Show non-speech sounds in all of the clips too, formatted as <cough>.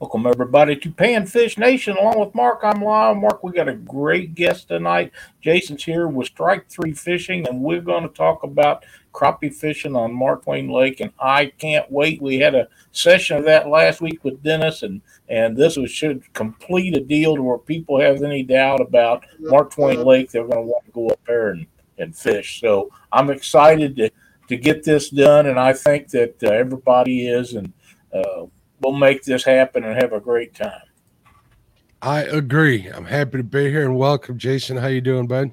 Welcome everybody to Panfish Nation. Along with Mark, I'm Lyle. Mark, we got a great guest tonight. Jason's here with Strike Three Fishing, and we're going to talk about crappie fishing on Mark Twain Lake. And I can't wait. We had a session of that last week with Dennis, and and this was should complete a deal to where people have any doubt about Mark Twain Lake. They're going to want to go up there and, and fish. So I'm excited to to get this done, and I think that uh, everybody is and. Uh, we'll make this happen and have a great time. I agree. I'm happy to be here and welcome, Jason. How you doing, bud?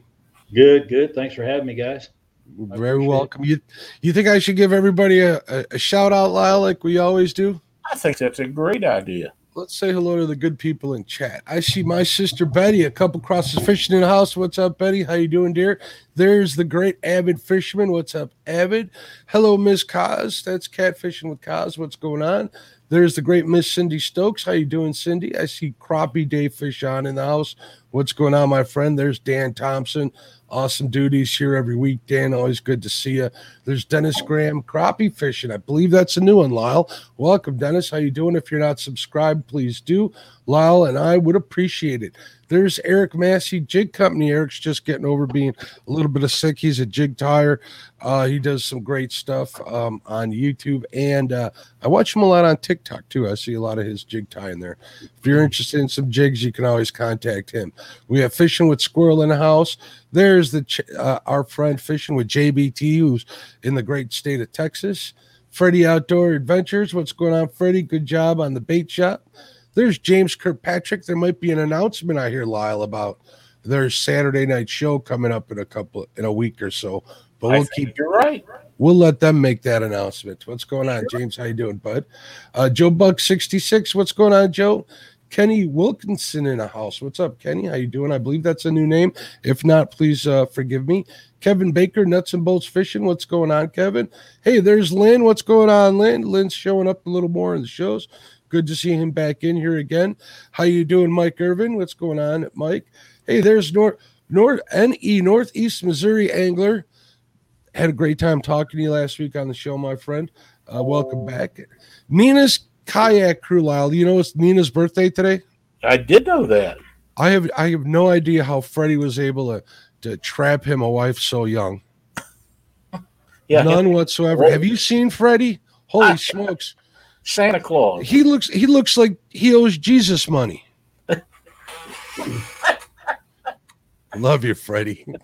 Good, good. Thanks for having me, guys. Very welcome. It. You you think I should give everybody a, a, a shout out, Lyle, like we always do? I think that's a great idea let's say hello to the good people in chat. I see my sister Betty, a couple crosses fishing in the house. What's up, Betty? How you doing, dear? There's the great Avid Fisherman. What's up, Avid? Hello, Miss Kaz. That's catfishing with Kaz. What's going on? There's the great Miss Cindy Stokes. How you doing, Cindy? I see Crappie Day Fish on in the house. What's going on, my friend? There's Dan Thompson. Awesome duties here every week, Dan. Always good to see you. There's Dennis Graham, crappie fishing. I believe that's a new one, Lyle. Welcome, Dennis. How you doing? If you're not subscribed, please do. Lyle and I would appreciate it. There's Eric Massey, Jig Company. Eric's just getting over being a little bit of sick. He's a jig tire. Uh, he does some great stuff um, on YouTube, and uh, I watch him a lot on TikTok too. I see a lot of his jig tying there. If you're interested in some jigs, you can always contact him. We have fishing with Squirrel in the house. There's the uh, our friend fishing with JBT, who's in the great state of Texas. Freddie Outdoor Adventures. What's going on, Freddie? Good job on the bait shop. There's James Kirkpatrick. There might be an announcement I hear, Lyle, about their Saturday night show coming up in a couple in a week or so. But we'll keep you're right. We'll let them make that announcement. What's going on. James? How you doing, bud? Uh, Joe Buck sixty six. What's going on, Joe? Kenny Wilkinson in a house. What's up, Kenny? How you doing? I believe that's a new name. If not, please uh, forgive me. Kevin Baker, Nuts and Bolts Fishing. What's going on, Kevin? Hey, there's Lynn. What's going on, Lynn? Lynn's showing up a little more in the shows. Good to see him back in here again. How you doing, Mike Irvin? What's going on, Mike? Hey, there's North North NE Northeast Missouri Angler. Had a great time talking to you last week on the show, my friend. Uh, welcome back. Nina's kayak crew, Lyle. You know it's Nina's birthday today? I did know that. I have I have no idea how Freddie was able to to trap him a wife so young. yeah, none whatsoever. Well, have you seen Freddie? Holy I, smokes! Santa Claus. He looks he looks like he owes Jesus money. <laughs> Love you, Freddie. <laughs>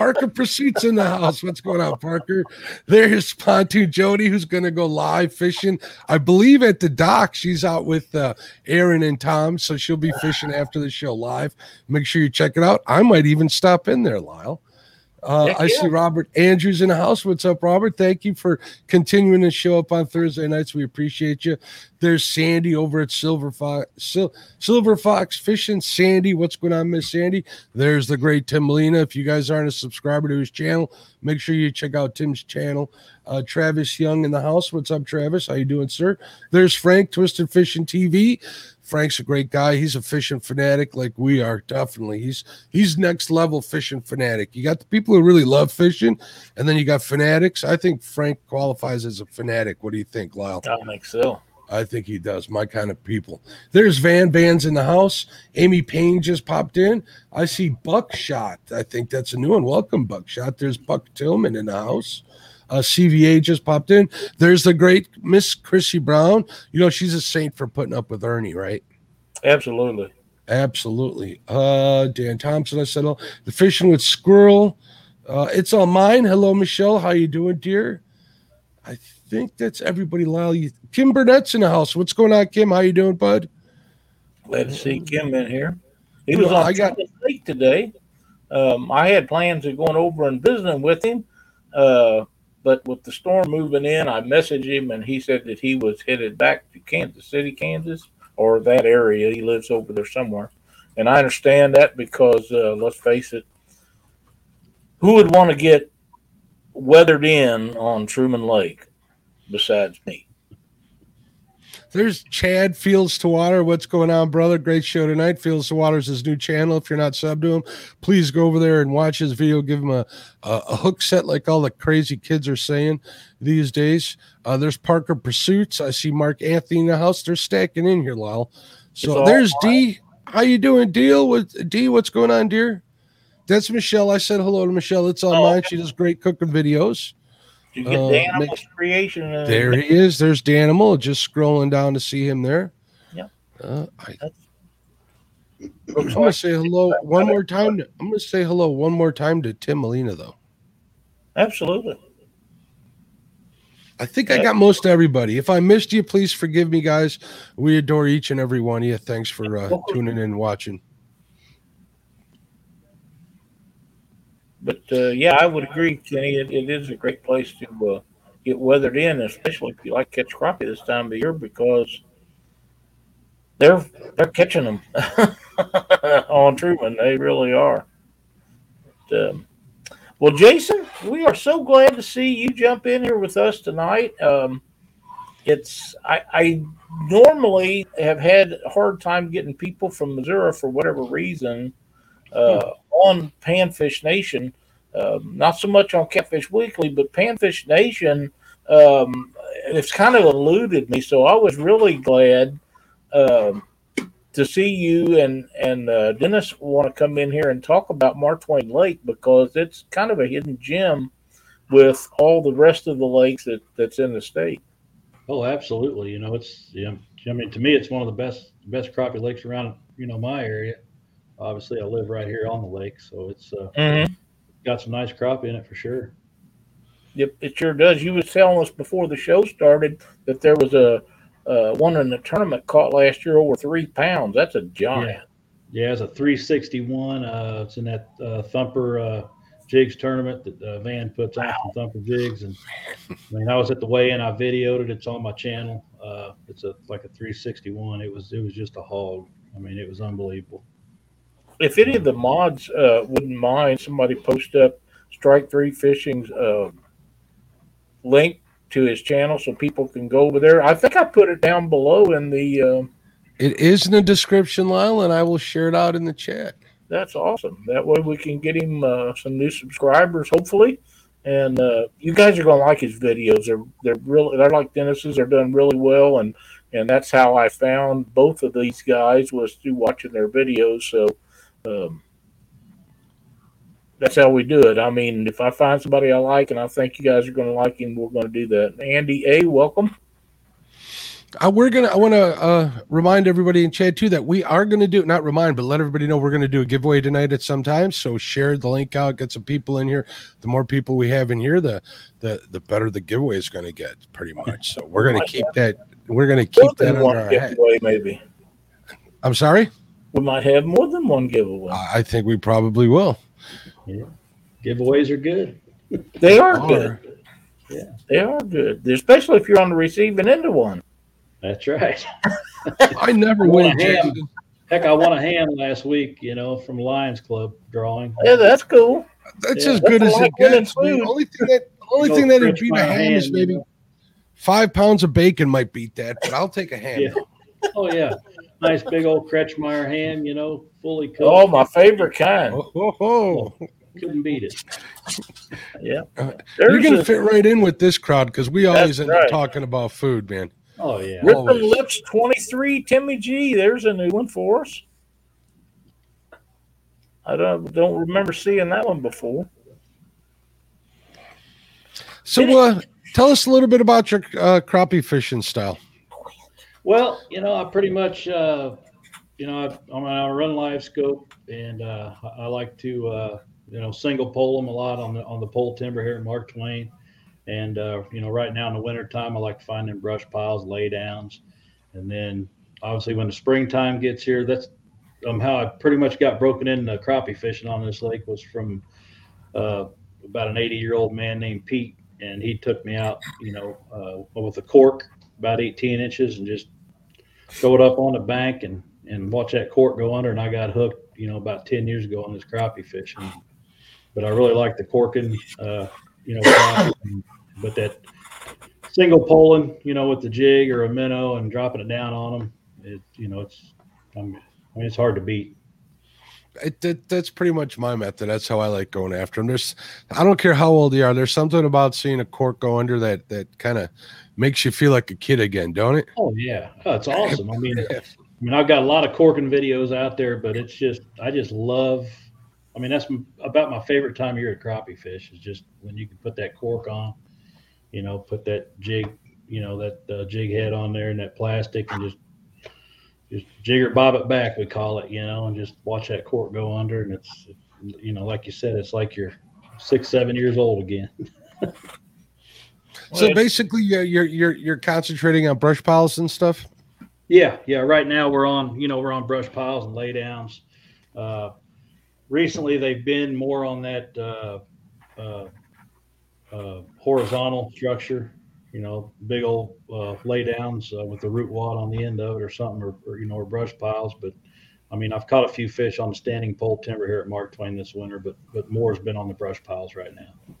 Parker Pursuits in the house. What's going on, Parker? There's Pontoon Jody, who's going to go live fishing. I believe at the dock. She's out with uh, Aaron and Tom, so she'll be fishing after the show live. Make sure you check it out. I might even stop in there, Lyle. Uh, I see Robert Andrews in the house. What's up, Robert? Thank you for continuing to show up on Thursday nights. We appreciate you. There's Sandy over at Silver Fox, Sil- Silver Fox Fishing. Sandy, what's going on, Miss Sandy? There's the great Tim Molina. If you guys aren't a subscriber to his channel, make sure you check out Tim's channel. Uh, Travis Young in the house. What's up, Travis? How you doing, sir? There's Frank Twisted Fishing TV. Frank's a great guy. He's a fishing fanatic like we are. Definitely, he's he's next level fishing fanatic. You got the people who really love fishing, and then you got fanatics. I think Frank qualifies as a fanatic. What do you think, Lyle? I think so. I think he does. My kind of people. There's Van Bands in the house. Amy Payne just popped in. I see Buckshot. I think that's a new one. Welcome, Buckshot. There's Buck Tillman in the house. Uh, CVA just popped in. There's the great Miss Chrissy Brown. You know, she's a saint for putting up with Ernie, right? Absolutely. Absolutely. Uh, Dan Thompson, I said, oh, the fishing with squirrel. Uh, it's all mine. Hello, Michelle. How you doing, dear? I think that's everybody. Lyle, you, Kim Burnett's in the house. What's going on, Kim? How you doing, bud? Glad to see Kim in here. He was on I got late today. Um, I had plans of going over and visiting with him, uh, but with the storm moving in, I messaged him and he said that he was headed back to Kansas City, Kansas, or that area. He lives over there somewhere. And I understand that because, uh, let's face it, who would want to get weathered in on Truman Lake besides me? There's Chad Fields to Water. What's going on, brother? Great show tonight. Fields to Water is his new channel. If you're not sub to him, please go over there and watch his video. Give him a, a, a hook set like all the crazy kids are saying these days. Uh, there's Parker Pursuits. I see Mark Anthony in the house. They're stacking in here, Lyle. So there's D. How you doing? Deal with D. What's going on, dear? That's Michelle. I said hello to Michelle. It's on Oh, okay. She does great cooking videos. You get Uh, the animals make- creation. And There he is. There's Danimal. Just scrolling down to see him there. Yeah. Uh, I, I'm gonna say hello one more time. To, I'm gonna say hello one more time to Tim Molina though. Absolutely. I think I got most everybody. If I missed you, please forgive me, guys. We adore each and every one of you. Thanks for uh, tuning in and watching. But uh, yeah, I would agree, Kenny. It, it is a great place to uh, get weathered in, especially if you like catch crappie this time of year because they're they're catching them <laughs> on Truman. They really are. But, um, well, Jason, we are so glad to see you jump in here with us tonight. Um, it's I, I normally have had a hard time getting people from Missouri for whatever reason uh, on Panfish Nation. Um, not so much on Catfish Weekly, but Panfish Nation. Um, it's kind of eluded me, so I was really glad um, to see you and and uh, Dennis want to come in here and talk about Mark Twain Lake because it's kind of a hidden gem with all the rest of the lakes that, that's in the state. Oh, absolutely. You know, it's yeah. I mean, to me, it's one of the best best crappie lakes around. You know, my area. Obviously, I live right here on the lake, so it's uh, Mm-hmm. got some nice crappie in it for sure. Yep, it sure does. You was telling us before the show started that there was a uh, one in the tournament caught last year over three pounds. That's a giant. Yeah, it's a 361. Uh, it's in that uh, Thumper uh, jigs tournament that uh, Van puts on from Thumper jigs, and I mean, I was at the weigh-in. I videoed it. It's on my channel. Uh, it's a like a 361. It was it was just a hog. I mean, it was unbelievable. If any of the mods uh, wouldn't mind, somebody post up Strike Three Fishing's uh, link to his channel so people can go over there. I think I put it down below in the. Uh, It is in the description, Lyle, and I will share it out in the chat. that's awesome. That way we can get him uh, some new subscribers, hopefully. And uh, you guys are gonna like his videos. They're they're really they're like Dennis's. They're done really well, and and that's how I found both of these guys was through watching their videos. So um, that's how we do it. I mean, if I find somebody I like and I think you guys are gonna like him, we're gonna do that. Andy A, welcome. Uh, we're gonna. I want to uh, remind everybody in chat too that we are gonna do not remind, but let everybody know we're gonna do a giveaway tonight at some time. So share the link out, get some people in here. The more people we have in here, the the the better the giveaway is gonna get, pretty much. So we're gonna <laughs> keep that. We're gonna keep More that under our giveaway, maybe. I'm sorry. We might have more than one giveaway. I I think we probably will. Giveaways are good. <laughs> They are Are. good. Yeah. They are good, especially if you're on the receiving end of one. That's right. <laughs> I never Well, win. I am. Jason. Heck, I won a ham last week. You know, from Lions Club drawing. Yeah, that's cool. That's Yeah, as that's good as it gets. man. food. Only thing that only thing that would beat my a ham is maybe you know. five pounds of bacon might beat that, but I'll take a ham. Yeah. Oh yeah, nice big old Kretschmar ham. You know, fully cooked. Oh, my favorite kind. Oh, ho, ho. Couldn't beat it. Yeah. Uh, You're gonna a- fit right in with this crowd because we always That's end right. up talking about food, man. Oh yeah. Ripping. Lips 23, Timmy G. There's a new one for us. I don't don't remember seeing that one before. So, uh, tell us a little bit about your uh, crappie fishing style. Well, you know, I pretty much, uh, you know, I, I, run live scope, and uh, I, I like to, uh, you know, single pole them a lot on the on the pole timber here in Mark Twain. And uh, you know, right now in the wintertime, I like to find them brush piles, laydowns, and then obviously when the springtime gets here, that's um, how I pretty much got broken into crappie fishing on this lake was from uh, about an 80 year old man named Pete, and he took me out, you know, uh, with a cork about 18 inches and just throw it up on the bank and and watch that cork go under. And I got hooked, you know, about 10 years ago on this crappie fishing. But I really like the corking, uh, you know, <coughs> but that single poling, you know, with the jig or a minnow and dropping it down on them. It, you know, it's, I mean, it's hard to beat. It, that, that's pretty much my method. That's how I like going after them. There's, I don't care how old you are. There's something about seeing a cork go under that that kind of makes you feel like a kid again, don't it? Oh yeah, oh, it's <laughs> awesome. I mean, <laughs> I mean, I've got a lot of corking videos out there, but it's just, I just love. I mean, that's about my favorite time of year at crappie fish is just when you can put that cork on, you know, put that jig, you know, that uh, jig head on there and that plastic and just just jigger bob it back, we call it, you know, and just watch that cork go under. And it's, you know, like you said, it's like you're six, seven years old again. <laughs> so well, basically, you're, you're you're you're concentrating on brush piles and stuff. Yeah, yeah. Right now we're on, you know, we're on brush piles and laydowns. Uh, recently, they've been more on that uh, uh, uh horizontal structure you know, big old uh, laydowns uh, with the root wad on the end of it or something, or, or, you know, or brush piles. But I mean, I've caught a few fish on the standing pole timber here at Mark Twain this winter, but but more's been on the brush piles right now.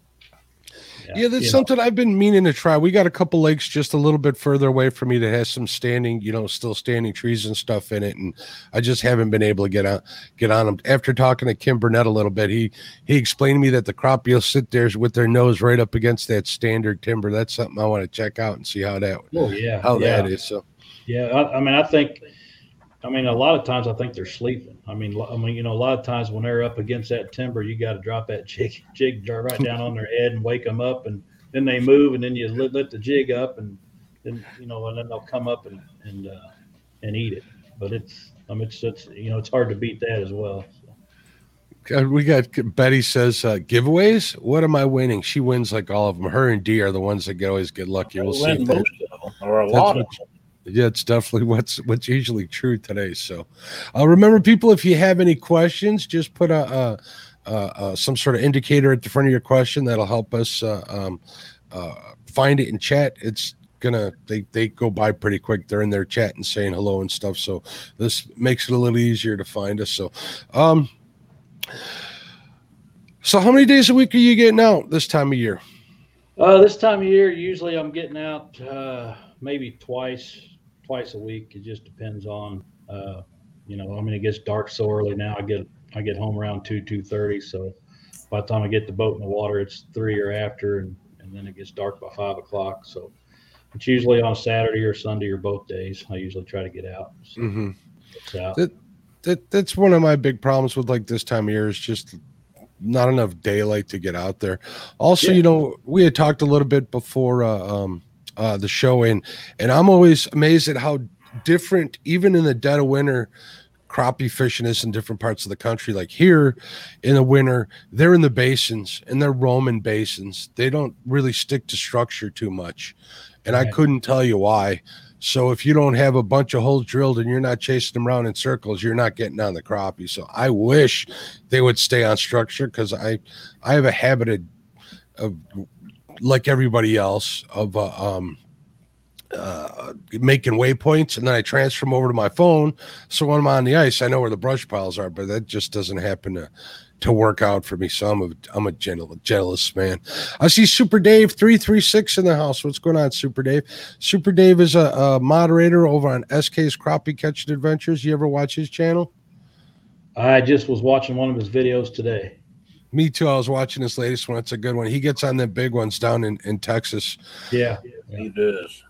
Yeah, that's something know. I've been meaning to try. We got a couple lakes just a little bit further away from me that has some standing, you know, still standing trees and stuff in it, and I just haven't been able to get on get on them. After talking to Kim Burnett a little bit, he he explained to me that the crappie will sit there with their nose right up against that standard timber. That's something I want to check out and see how that. Oh yeah, how yeah. that is. So yeah, I, I mean, I think I mean, a lot of times I think they're sleeping. I mean, I mean, you know, a lot of times when they're up against that timber, you got to drop that jig, <laughs> jig right down on their head and wake them up, and then they move, and then you let, let the jig up, and then you know, and then they'll come up and and uh, and eat it. But it's, I mean, it's, it's you know, it's hard to beat that as well. So. We got Betty says uh, giveaways. What am I winning? She wins like all of them. Her and D are the ones that get always get lucky. We'll see. Most of them, or a lot of them yeah, it's definitely <laughs> what's what's usually true today. So, uh, remember, people, if you have any questions, just put a, a, a, some sort of indicator at the front of your question. That'll help us uh, um, uh, find it in chat. It's gonna they they go by pretty quick. They're in their chat and saying hello and stuff. So this makes it a little easier to find us. So, um, so how many days a week are you getting out this time of year? Uh, this time of year, usually I'm getting out uh, maybe twice, twice a week. It just depends on, uh, you know, I mean, it gets dark so early now. I get I get home around two two thirty. So by the time I get the boat in the water, it's three or after, and and then it gets dark by five o'clock. So it's usually on Saturday or Sunday or both days. I usually try to get out. So mm-hmm. out. That, that that's one of my big problems with like this time of year is just not enough daylight to get out there. Also, yeah. you know, we had talked a little bit before uh, um, uh, the show in, and I'm always amazed at how different, even in the dead of winter, crappie fishing is in different parts of the country. Like here in the winter, they're in the basins and they're roaming basins. They don't really stick to structure too much. And right. I couldn't tell you why. So if you don't have a bunch of holes drilled and you're not chasing them around in circles, you're not getting on the crappie. So I wish they would stay on structure because I I have a habit of, of like everybody else of uh, um, uh, making waypoints, and then I transfer them over to my phone. So when I'm on the ice, I know where the brush piles are, but that just doesn't happen to to work out for me. So I'm a I'm a gentle, jealous man. I see Super Dave three three six in the house. What's going on, Super Dave? Super Dave is a, a moderator over on SK's Crappie Catching Adventures. You ever watch his channel? I just was watching one of his videos today. Me too. I was watching this latest one. It's a good one. He gets on the big ones down in, in Texas. Yeah, he does.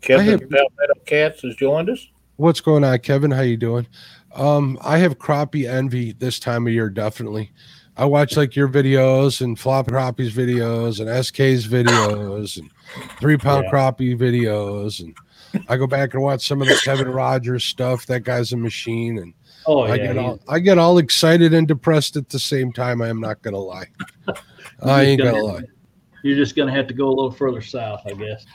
Kevin have, Palmetto Cats has joined us. What's going on, Kevin? How you doing? Um, I have crappie envy this time of year, definitely. I watch like your videos and flop crappie's videos and SK's videos and three pound yeah. crappie videos and I go back and watch some of the Kevin Rogers stuff. That guy's a machine and Oh, I yeah, get all I get all excited and depressed at the same time. I am not gonna lie. <laughs> I ain't gonna, gonna lie. You're just gonna have to go a little further south, I guess.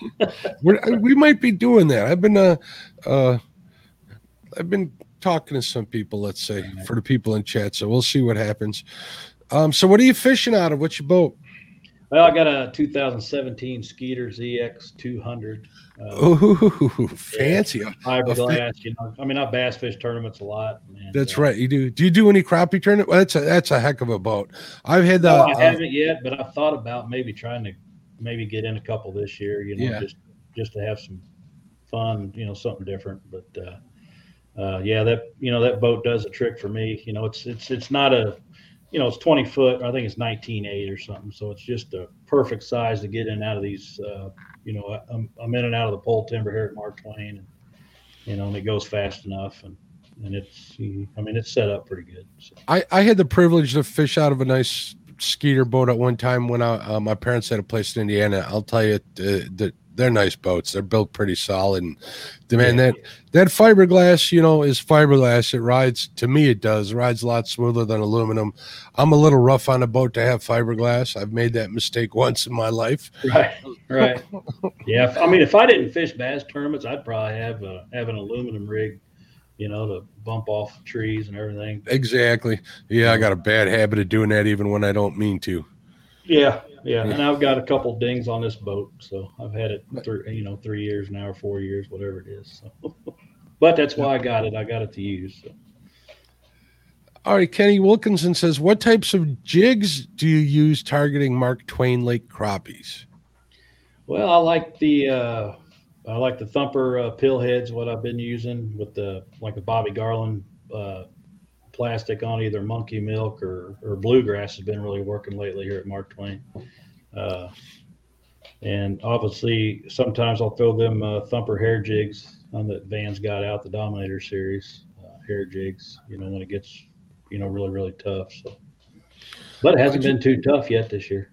<laughs> we we might be doing that. I've been uh, uh, I've been talking to some people. Let's say for the people in chat, so we'll see what happens. Um, so what are you fishing out of? What's your boat? Well, I got a 2017 Skeeter ZX 200. Oh, fancy yeah, fiberglass. You know, I mean, I bass fish tournaments a lot. Man, that's right. You do. Do you do any crappie tournament? Well, that's a that's a heck of a boat. I've had the. No, I uh, haven't yet, but I've thought about maybe trying to maybe get in a couple this year. You know, Yeah. just just to have some fun. You know, something different. But uh, uh, yeah, that you know that boat does a trick for me. You know, it's it's it's not a you know, it's 20 foot. I think it's 19.8 or something. So it's just a perfect size to get in and out of these. Uh, you know, I'm, I'm in and out of the pole timber here at Mark Twain, and you know, and it goes fast enough, and and it's, I mean, it's set up pretty good. So. I, I had the privilege to fish out of a nice skeeter boat at one time when I, uh, my parents had a place in Indiana. I'll tell you uh, that they're nice boats. They're built pretty solid. And man Yeah. that that fiberglass, you know, is fiberglass. It rides to me. It does rides a lot smoother than aluminum. I'm a little rough on a boat to have fiberglass. I've made that mistake once in my life. Right, right. Yeah, I mean, if I didn't fish bass tournaments, I'd probably have a, have an aluminum rig, you know, to bump off trees and everything. Exactly. Yeah, I got a bad habit of doing that even when I don't mean to. Yeah, yeah. And I've got a couple dings on this boat, so I've had it three, you know, three years now or four years, whatever it is. So. <laughs> but that's why I got it. I got it to use. So. All right, Kenny Wilkinson says, "What types of jigs do you use targeting Mark Twain Lake crappies?" Well, I like the uh, I like the thumper uh, pill heads. What I've been using with the like the Bobby Garland uh, plastic on either monkey milk or or bluegrass has been really working lately here at Mark Twain. Uh, and obviously, sometimes I'll throw them uh, thumper hair jigs on that Van's got out the Dominator series uh, hair jigs. You know when it gets you know really really tough. So, but it hasn't been too tough yet this year.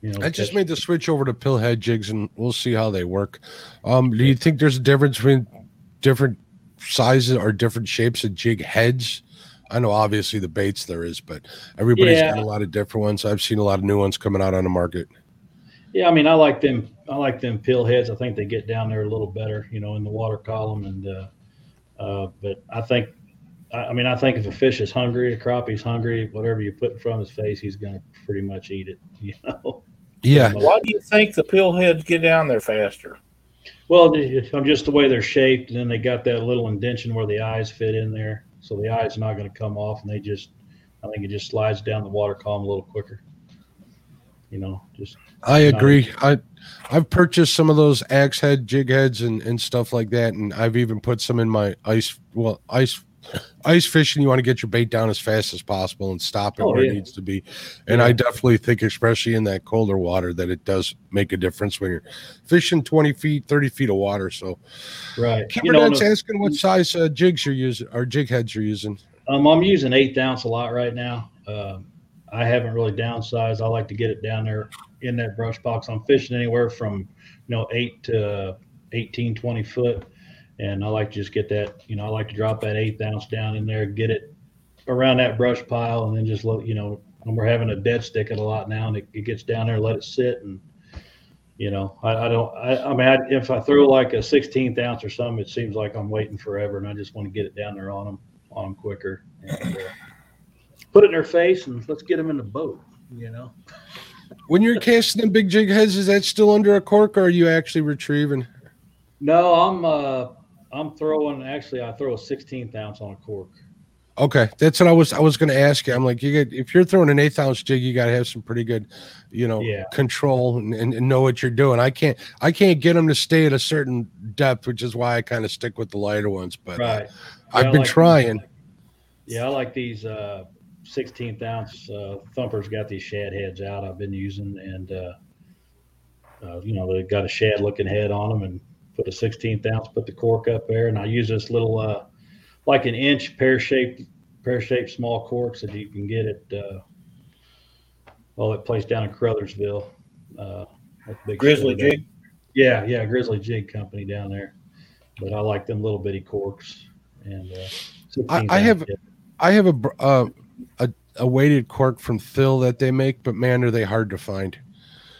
You know, I just made the switch over to pillhead jigs, and we'll see how they work. Um, do you think there's a difference between different sizes or different shapes of jig heads? I know obviously the baits there is, but everybody's Yeah. got a lot of different ones. I've seen a lot of new ones coming out on the market. Yeah, I mean, I like them. I like them pill heads. I think they get down there a little better, you know, in the water column. And uh, uh, but I think, I, I mean, I think if a fish is hungry, a crappie's hungry, whatever you put in front of his face, he's going to pretty much eat it. <laughs> You know. Yeah, Why do you think the pill heads get down there faster? Well, I'm just the way they're shaped, and then they got that little indention where the eyes fit in there, so the eye's not going to come off, and they just, I think it just slides down the water column a little quicker. You know, just I agree. I I've purchased some of those axe head jig heads and, and stuff like that, and I've even put some in my ice well ice ice fishing. You want to get your bait down as fast as possible and stop it Oh, where yeah. it needs to be. And Yeah. I definitely think, especially in that colder water, that it does make a difference when you're fishing twenty feet, thirty feet of water. So right. Kimber You know, asking what size uh, jigs you're using or jig heads you're using. Um, I'm using eighth ounce a lot right now. Um, I haven't really downsized. I like to get it down there in that brush box. I'm fishing anywhere from, you know, eight to 18, 20 foot. And I like to just get that, you know, I like to drop that eighth ounce down in there, get it around that brush pile, and then just look, you know, and we're having a dead stick it a lot now, and it, it gets down there, let it sit, and you know, I, I don't, I, I mean, I, if I throw like a 16th ounce or something, it seems like I'm waiting forever, and I just want to get it down there on them, on them quicker, and uh, put it in their face, and let's get them in the boat, you know. <laughs> When you're casting them big jig heads, is that still under a cork or are you actually retrieving? No, I'm, uh, I'm throwing. Actually, I throw a 16th ounce on a cork. Okay, that's what I was. I was going to ask you. I'm like, you get if you're throwing an eighth ounce jig, you got to have some pretty good, you know, Yeah. control and, and, and know what you're doing. I can't, I can't get them to stay at a certain depth, which is why I kind of stick with the lighter ones. But uh, Right. I've Yeah, been like- trying. Yeah, I like these uh, 16th ounce uh, thumpers. Got these shad heads out. I've been using, and uh, uh, you know they got a shad looking head on them, and put a 16th ounce. Put the cork up there, and I use this little uh, like an inch pear shaped pear shaped small corks that you can get at uh, well that place down in Crothersville. Uh, Grizzly jig. Yeah, yeah, Grizzly Jig Company down there. But I like them little bitty corks. And uh, I- I have- ounce. I have a uh, a a weighted cork from Phil that they make, but man, are they hard to find.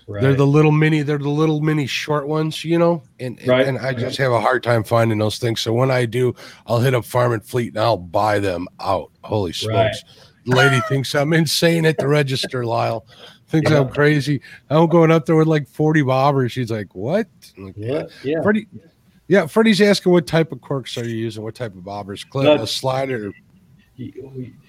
They're the little mini, they're the little mini short ones, you know, and and, Right, and I just have a hard time finding those things. So when I do, I'll hit up Farm and Fleet and I'll buy them out. Holy smokes! Right. Lady thinks I'm insane at the register. Lyle thinks Yeah. I'm crazy. I'm going up there with like 40 bobbers. She's like, "What?" Like, What? Yeah. Freddie, yeah, Freddie's asking what type of corks are you using? What type of bobbers? Clip, a slider.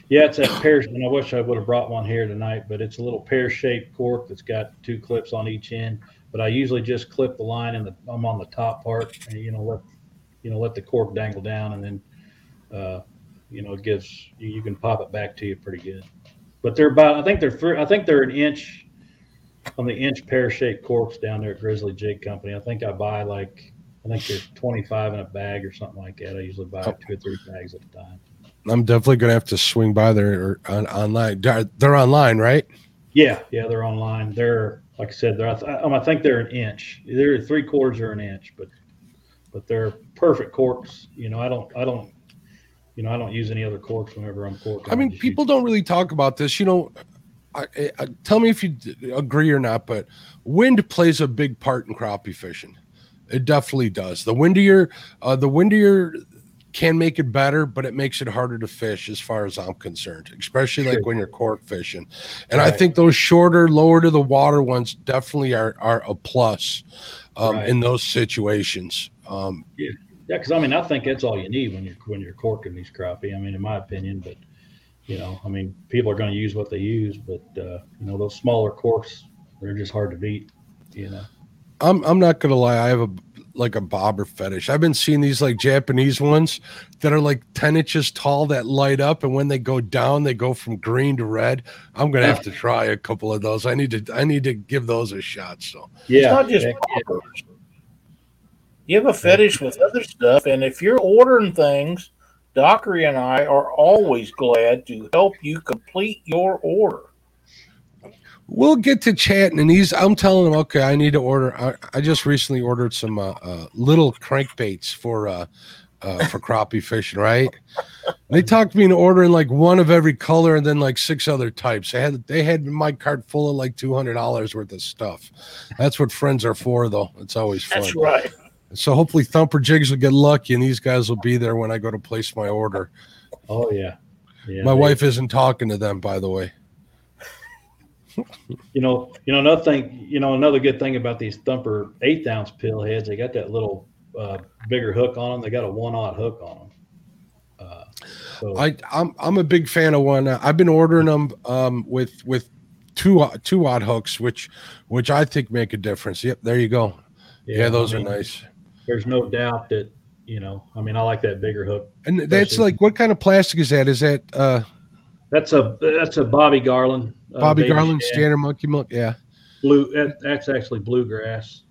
Yeah, it's that pear. And I wish I would have brought one here tonight, but it's a little pear-shaped cork that's got two clips on each end. But I usually just clip the line and the I'm on the top part, and you know let you know let the cork dangle down, and then uh, you know it gives you can pop it back to you pretty good. But they're about I think they're I think they're an inch on the inch pear-shaped corks down there at Grizzly Jig Company. I think I buy like I think there's 25 in a bag or something like that. I usually buy two or three bags at a time. I'm definitely gonna have to swing by there on, online. They're online, right? Yeah, yeah, they're online. They're like I said, they're um, I think they're an inch. They're three quarters or an inch, but but they're perfect corks. You know, I don't I don't you know I don't use any other corks whenever I'm corking. I mean, people don't really talk about this. You know, I, I, tell me if you agree or not, but wind plays a big part in crappie fishing. It definitely does. The windier, uh, the windier can make it better, but it makes it harder to fish as far as I'm concerned, especially like when you're cork fishing. And right. I think those shorter, lower to the water ones definitely are are a plus um, right. in those situations. Um, yeah, yeah, because I mean I think that's all you need when you're when you're corking these crappie. I mean, in my opinion, but you know, I mean, people are going to use what they use, but uh, you know, those smaller corks, they're just hard to beat. You know. I'm I'm not gonna lie. I have a like a bobber fetish. I've been seeing these like Japanese ones that are like 10 inches tall that light up and when they go down they go from green to red. I'm gonna have to try a couple of those. I need to I need to give those a shot. So yeah, it's not just bobbers. You have a fetish with other stuff, and if you're ordering things, Dockery and I are always glad to help you complete your order we'll get to chatting and he's i'm telling him okay i need to order i, I just recently ordered some uh, uh, little crankbaits for uh, uh for crappie fishing right? They talked me into ordering like one of every color and then like six other types. They had they had my cart full of like $200 worth of stuff. That's what friends are for though. It's always fun. that's right. So hopefully thumper jigs will get lucky and these guys will be there when i go to place my order. Oh yeah, yeah my wife isn't talking to them by the way you know, you know another thing. You know another good thing about these thumper eighth ounce pill heads, they got that little uh, bigger hook on them. They got a one aught hook on them. Uh, so. I I'm I'm a big fan of one. I've been ordering them um, with with two two aught hooks, which which I think make a difference. Yep, there you go. Yeah, yeah those I mean, are nice. There's no doubt that you know. I mean, I like that bigger hook. And that's like what kind of plastic is that? Is that uh that's a that's a Bobby Garland. Uh, Bobby Garland standard monkey milk. Yeah. Blue. That, that's actually bluegrass.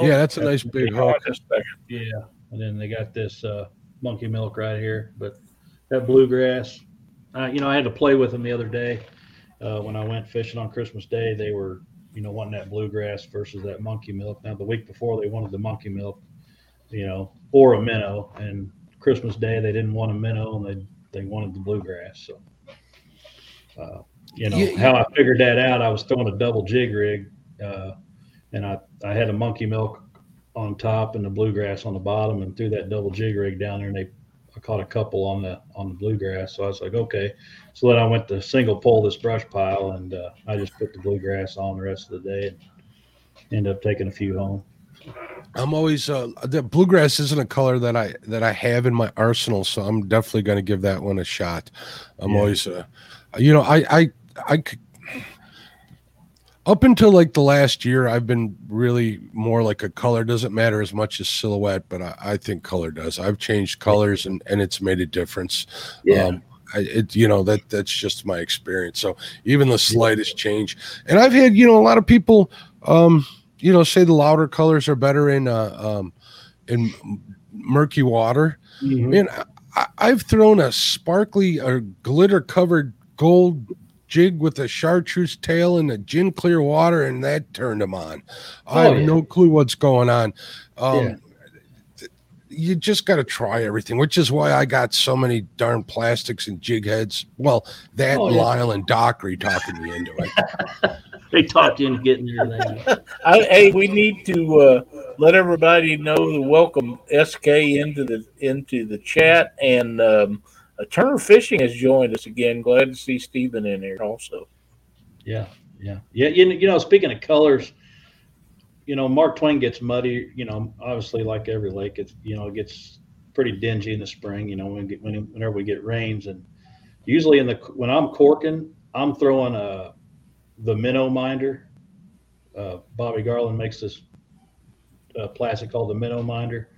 yeah, that's a nice big hook. Yeah, and then they got this uh, monkey milk right here, but that bluegrass. Uh, you know, I had to play with them the other day uh, when I went fishing on Christmas Day. They were, you know, wanting that bluegrass versus that monkey milk. Now the week before they wanted the monkey milk, you know, or a minnow, and Christmas Day they didn't want a minnow and they they wanted the bluegrass. So uh, you know yeah, how I figured that out. I was throwing a double jig rig, uh, and I I had a monkey milk on top and the bluegrass on the bottom, and threw that double jig rig down there, and they I caught a couple on the on the bluegrass. So I was like, okay. So then I went to single pull this brush pile, and uh, I just put the bluegrass on the rest of the day, and ended up taking a few home. I'm always uh, the bluegrass isn't a color that I that I have in my arsenal, so I'm definitely going to give that one a shot. I'm yeah. always uh, you know, I, I, I, up until like the last year, I've been really more like a color doesn't matter as much as silhouette, but I, I think color does. I've changed colors and, and it's made a difference. Yeah. Um, I, it, you know, that that's just my experience. So even the slightest change, and I've had, you know, a lot of people, um, you know, say the louder colors are better in, uh, um, in murky water. Mm-hmm. Man, I, I've thrown a sparkly or glitter covered gold jig with a chartreuse tail in the gin clear water, and that turned him on. Oh, I have yeah. no clue what's going on. Um, yeah. You just got to try everything, which is why I got so many darn plastics and jig heads. Well, that oh, yeah. Lyle and Dockery talking me into it. <laughs> they talked you into getting your name. <laughs> hey, we need to uh, let everybody know to welcome SK into the into the chat and. Um, uh, Turner Fishing has joined us again. Glad to see Stephen in here also. Yeah, yeah, yeah. You, you know, speaking of colors, you know, Mark Twain gets muddy. You know, obviously, like every lake, it's you know, it gets pretty dingy in the spring. You know, when, when whenever we get rains, and usually in the when I'm corking, I'm throwing a the minnow minder. Uh, Bobby Garland makes this uh, plastic called the minnow minder,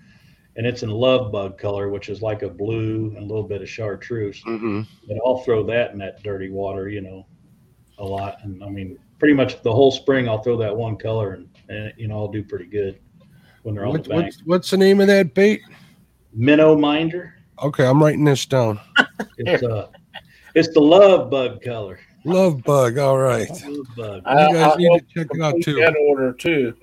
and it's in love bug color, which is like a blue and a little bit of chartreuse. Mm-hmm. And I'll throw that in that dirty water, you know, a lot. And I mean, pretty much the whole spring, I'll throw that one color, and, and you know, I'll do pretty good when they're on What, the bank. what's, what's the name of that bait? Minnow minder. Okay, I'm writing this down. <laughs> It's uh, it's the love bug color. Love bug. All right. Love bug. You guys I- need I'll to check it out complete too. That order too.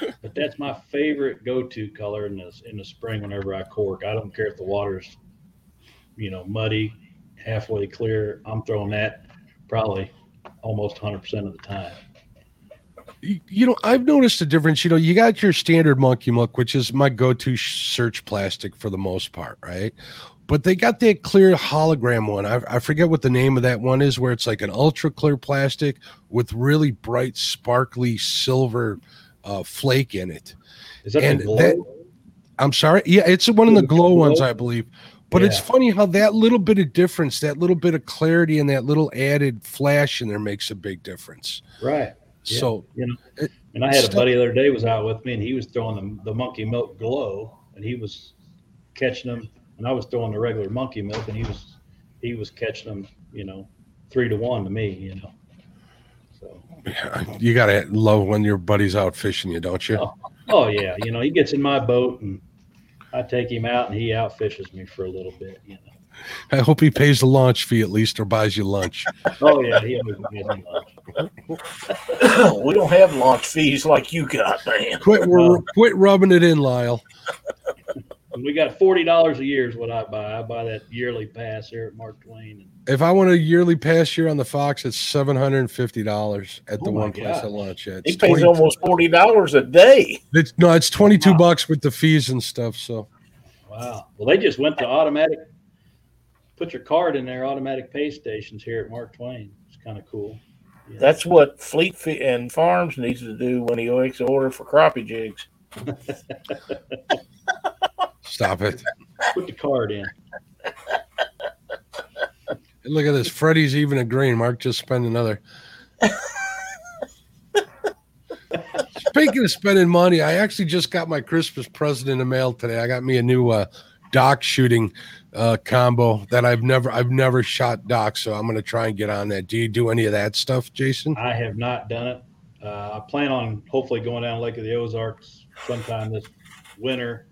<laughs> But that's my favorite go-to color in the in the spring. Whenever I cork, I don't care if the water's, you know, muddy, halfway clear. I'm throwing that probably almost 100 percent of the time. You, know, I've noticed a difference. You know, you got your standard monkey milk, which is my go-to search plastic for the most part, right? But they got that clear hologram one. I, I forget what the name of that one is, where it's like an ultra clear plastic with really bright, sparkly silver uh, flake in it. Is that And the glow? that- I'm sorry. Yeah, it's one of the it glow ones. I believe. But it's funny how that little bit of difference, that little bit of clarity, and that little added flash in there makes a big difference. right. Yeah. So you know, it, And I had a buddy the other day was out with me, and he was throwing the, the monkey milk glow, and he was catching them, and I was throwing the regular monkey milk, and he was he was catching them, you know, three to one to me, you know. So, <laughs> you gotta love when your buddy's out fishing you, don't you? Oh. oh yeah, you know, he gets in my boat, and I take him out, and he outfishes me for a little bit, you know. I hope he pays the launch fee at least or buys you lunch. <laughs> Oh yeah, he always gives me lunch. <laughs> we don't have launch fees like you got, man. Quit Wow. quit rubbing it in, Lyle. And we got forty dollars a year is what I buy. I buy that yearly pass here at Mark Twain. If I want a yearly pass here on the Fox, it's seven hundred and fifty dollars at the Oh my one place I gosh. launch at. He pays 20 almost forty dollars a day. it's, no, it's twenty two Wow. bucks with the fees and stuff. So Wow. Well, they just went to automatic. Put your card in there. Automatic pay stations here at Mark Twain. It's kind of cool. Yeah. That's what Fleet Fi- and Farms needs to do when he makes an order for crappie jigs. <laughs> stop it. Put the card in. Look at this. Freddie's even agreeing. Mark just spent another. Speaking of spending money, I actually just got my Christmas present in the mail today. I got me a new uh, dock shooting uh, combo that I've never I've never shot dock, so I'm gonna try and get on that. Do you do any of that stuff, Jason? I have not done it. Uh, I plan on hopefully going down Lake of the Ozarks sometime this winter.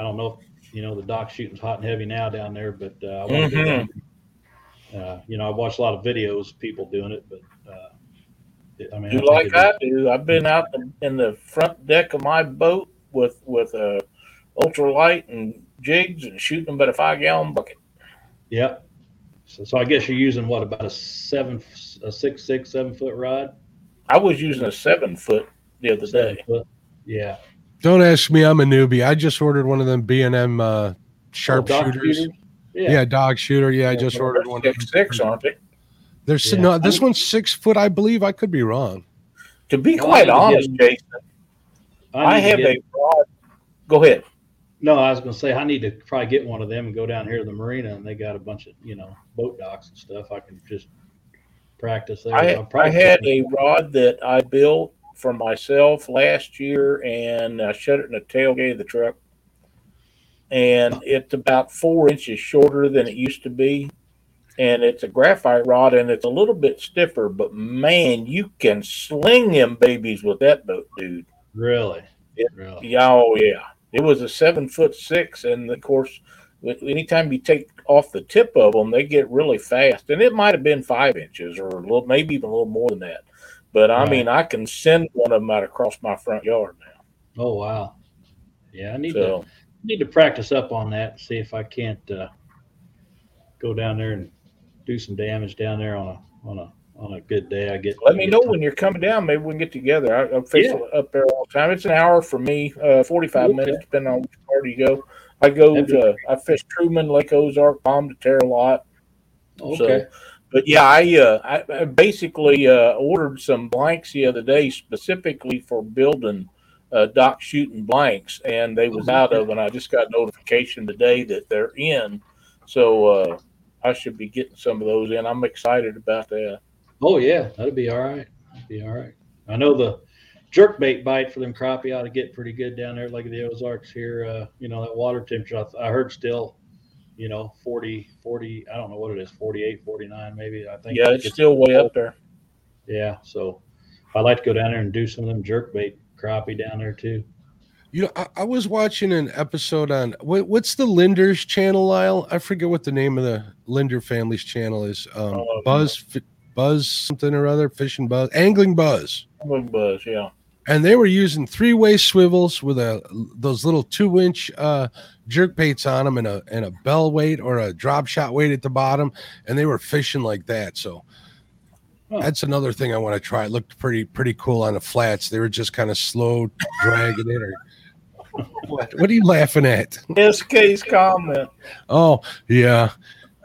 I don't know if you know the dock shooting's hot and heavy now down there, but uh, I want to go. Uh, you know, I've watched a lot of videos of people doing it, but uh, I mean, Do like I do. I've been out in- in the front deck of my boat with with a ultralight and jigs and shooting them at a five gallon bucket. Yep. So, so I guess you're using what about a seven, a six, six, seven foot rod? I was using a seven foot the other Seven day. foot. Yeah. Don't ask me. I'm a newbie. I just ordered one of them B and M uh, Oh, sharpshooters. shooters? yeah. Yeah. dock shooter. Yeah, I just ordered one. Six six, aren't they? There's Yeah. no. This one's six foot, I believe. I could be wrong. To be Well, quite I honest, Jason, I, need to have a rod. Go ahead. No, I was going to say I need to probably get one of them and go down here to the marina, and they got a bunch of you know boat docks and stuff. I can just practice there. I, I'll probably had a rod that I built for myself last year and I shut it in the tailgate of the truck. And it's about four inches shorter than it used to be. And it's a graphite rod and it's a little bit stiffer, but man, you can sling them babies with that boat, dude. really, Yeah. really. Yeah, oh yeah. It was a seven foot six, and of course, anytime you take off the tip of them, they get really fast. And it might have been five inches, or a little, maybe even a little more than that. But I Right. mean, I can send one of them out across my front yard now. Oh wow. Yeah, I need to So need to practice up on that. And see if I can't uh, go down there and do some damage down there on a on a on a good day. I get. let me get know time. when you're coming down. Maybe we can get together. I, I fish Yeah. up there all the time. It's an hour for me, uh, forty five Okay. minutes, depending on which part you go. I go That'd to I fish Truman, Lake Ozark, Pomme de Terre a lot. Okay. So, but yeah, I, uh, I, basically uh, ordered some blanks the other day specifically for building uh, dock shooting blanks, and they was out of, and I just got notification today that they're in. So uh, I should be getting some of those in. I'm excited about that. Oh yeah, that'd be all right. That'd be all right. I know the jerk bait bite for them crappie ought to get pretty good down there, like the Ozarks here. Uh, you know that water temperature. I, I heard still, you know, 40, 40, I don't know what it is, 48, 49 maybe. I think. Yeah, it's still way up there. Yeah, so I'd like to go down there and do some of them jerk bait crappie down there too. You know, I, I was watching an episode on what, what's the Lindner's channel, Lyle? I forget what the name of the Lindner family's channel is. Um, Oh, Buzz, Fi- Buzz something or other, fishing Buzz, angling Buzz, Big buzz, yeah. And they were using three-way swivels with a those little two-inch uh, jerk baits on them and a and a bell weight or a drop shot weight at the bottom, and they were fishing like that. So. That's another thing I want to try. It looked pretty pretty cool on the flats. They were just kind of slow dragging it. Or what? What are you laughing at? SK's comment. Oh yeah.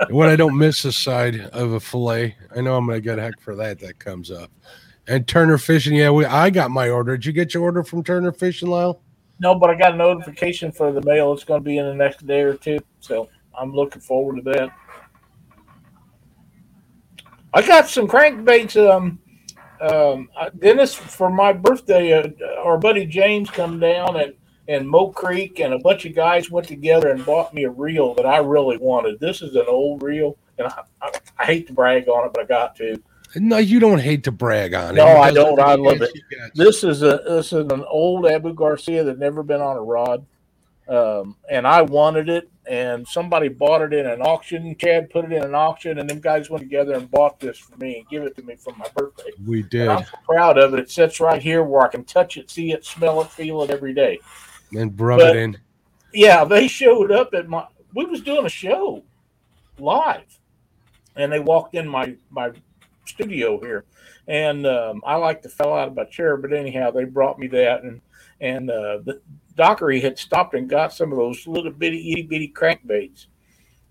when I don't miss a side of a fillet, I know I'm gonna get heck for that. That comes up. And Turner Fishing, yeah, we I got my order. Did you get your order from Turner Fishing, Lyle? No, but I got a notification for the mail. It's going to be in the next day or two. So I'm looking forward to that. I got some crankbaits. Um, um, Dennis, for my birthday, uh, our buddy James come down and and Mo Creek and a bunch of guys went together and bought me a reel that I really wanted. This is an old reel, and I, I, I hate to brag on it, but I got to. No, you don't hate to brag on it. No, I don't. I love it. This is a this is an old Abu Garcia that never been on a rod, um, and I wanted it. And somebody bought it in an auction. Chad put it in an auction, and them guys went together and bought this for me and give it to me for my birthday. We And did. I'm proud of it. It sits right here where I can touch it, see it, smell it, feel it every day. And rub But- it in. Yeah, they showed up at my. We was doing a show live, and they walked in my my studio here, and um, I like to fell out of my chair, but anyhow, they brought me that, and and uh, the Dockery had stopped and got some of those little bitty itty bitty crankbaits,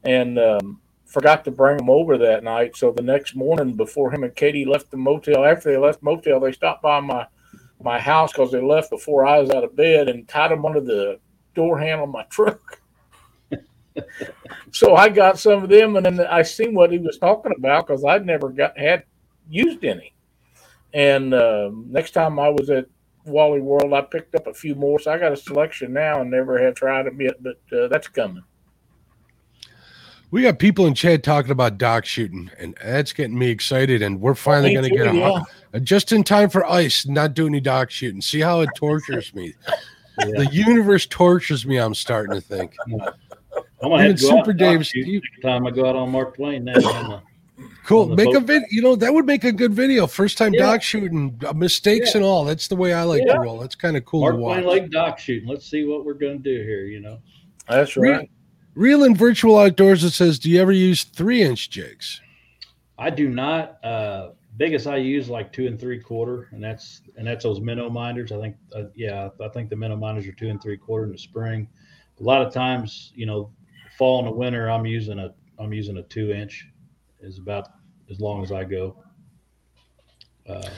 and um, forgot to bring them over that night. So the next morning, before him and Katie left the motel, after they left the motel, they stopped by my my house because they left before I was out of bed and tied them under the door handle of my truck. <laughs> so I got some of them, and then I seen what he was talking about because I'd never got had used any. And um next time I was at Wally World, I picked up a few more. So I got a selection now, and never have tried them yet, but uh, that's coming. We got people in chat talking about dock shooting, and that's getting me excited. And we're finally going to get a, yeah. a just in time for ice, not do any dock shooting. See how it tortures me. <laughs> Yeah. The universe tortures me. I'm starting to think. I'm gonna have to Super and Dave, talk you time I go out on Mark Twain. Now, Cool. On the Make a boat. vid. You know that would make a good video. First time Yeah. dock shooting, uh, mistakes and all. That's the way I like Yeah. to roll. That's kind of cool Mark to watch. Twain Lake dock shooting. Let's see what we're gonna do here. You know, That's Re- right. Real and virtual outdoors. It says, "Do you ever use three inch jigs?" I do not. Uh, biggest I use like two and three quarter, and that's and that's those minnow minders. I think, uh, yeah, I think the minnow minders are two and three quarter in the spring. A lot of times, you know, fall and the winter, I'm using a I'm using a two inch. Is about as long as I go. Uh,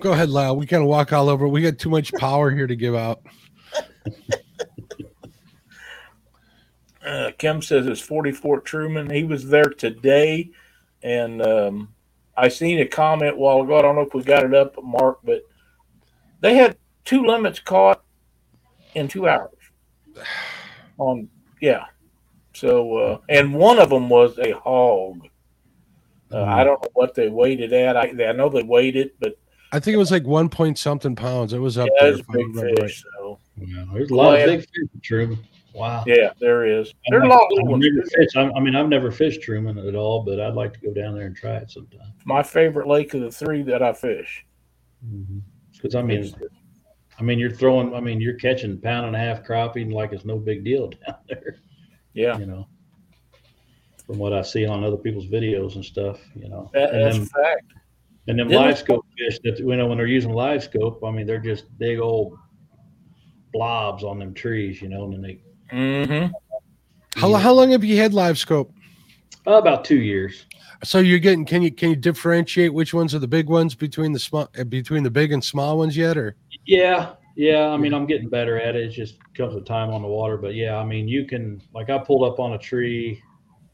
Go ahead, Lyle. We kind of walk all over. We got too much power here to give out. <laughs> Uh, Kim says it's 44 Truman. He was there today, and um, I seen a comment a while ago. I don't know if we got it up, Mark, but they had two limits caught in two hours. On yeah, so uh, and one of them was a hog. Uh, I don't know what they weighed it at. I, I know they weighed it, but I think it was like one point something pounds. It was up yeah, there. it's if big remember fish. So yeah, there's a lot yeah. of big fish in Truman. Wow. yeah, there is. There's a I've lot of little I've ones. I I mean, I've never fished Truman at all, but I'd like to go down there and try it sometime. My favorite lake of the three that I fish. Because I mean, I mean, you're throwing. I mean, you're catching pound and a half crappie like it's no big deal <laughs> down there. Yeah, You know, from what I see on other people's videos and stuff. You know, that, and that's a fact. and them Yeah. live scope fish that you know when they're using live scope. I mean, they're just big old blobs on them trees. You know, and then they Mm-hmm. How, how long have you had live scope? oh, about two years. So you're getting can you can you differentiate which ones are the big ones between the small uh, between the big and small ones yet or Yeah, yeah. I mean, I'm getting better at it. It just comes with time on the water. But yeah, I mean, you can like I pulled up on a tree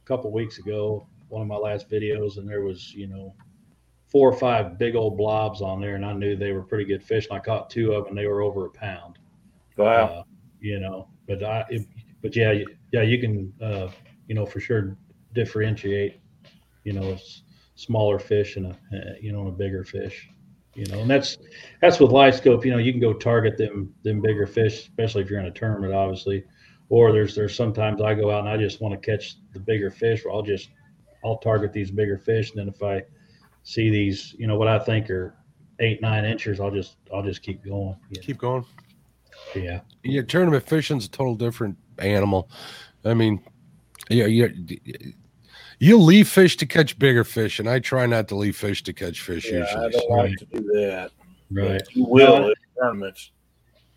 a couple weeks ago, one of my last videos, and there was you know four or five big old blobs on there, and I knew they were pretty good fish. And I caught two of them, they were over a pound. Wow. Uh, you know, but I, it, but yeah, yeah, you can, uh, you know, for sure differentiate, you know, s- smaller fish and a, uh, you know, a bigger fish, you know, and that's, that's with live scope, you know, you can go target them, them bigger fish, especially if you're in a tournament, obviously. Or there's, there's sometimes I go out and I just want to catch the bigger fish, or I'll just, I'll target these bigger fish. And then if I see these, you know, what I think are eight, nine inches, I'll just, I'll just keep going. you Keep going. Yeah. Yeah, tournament fishing's a total different animal. I mean, yeah, yeah. You leave fish to catch bigger fish, and I try not to leave fish to catch fish Yeah, I don't so- like to do that. Right. You will No. at tournaments.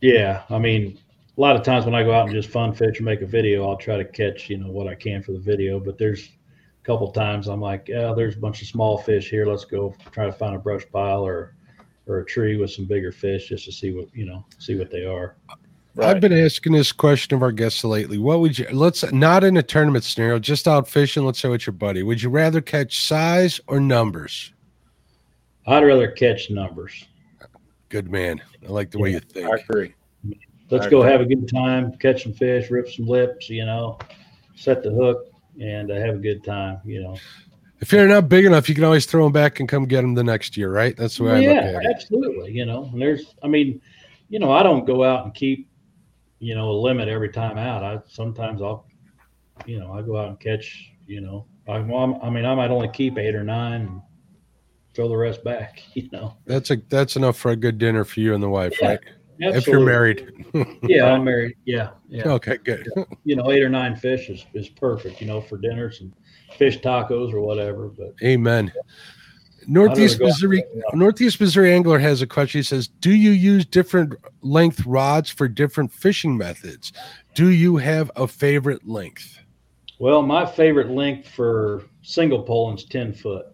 Yeah, I mean, a lot of times when I go out and just fun fish or make a video, I'll try to catch you know what I can for the video. But there's a couple times I'm like, yeah, there's a bunch of small fish here. Let's go try to find a brush pile or or a tree with some bigger fish just to see what you know see what they are. Right. I've been asking this question of our guests lately. What would you let's not in a tournament scenario, just out fishing, let's say with your buddy. Would you rather catch size or numbers? I'd rather catch numbers. Good man. I like the way you think. I agree. Let's I go agree. have a good time, catch some fish, rip some lips, you know, set the hook, and uh, have a good time. You know. If you're not big enough, you can always throw them back and come get them the next year, right? That's the way I look yeah, at it. absolutely. You know, and there's, I mean, you know, I don't go out and keep, you know, a limit every time out. I sometimes I'll, you know, I go out and catch, you know, I, well, I'm- mean, I might only keep eight or nine and throw the rest back. <laughs> You know, That's a that's enough for a good dinner for you and the wife, Yeah, right? If you're married. <laughs> Yeah, I'm married. Yeah, yeah. Okay, good. You know, eight or nine fish is, is perfect. You know, for dinners and fish tacos or whatever. But Amen. Northeast Missouri there, Northeast Missouri angler has a question. He says, "Do you use different length rods for different fishing methods? Do you have a favorite length?" Well, my favorite length for single polling's ten foot,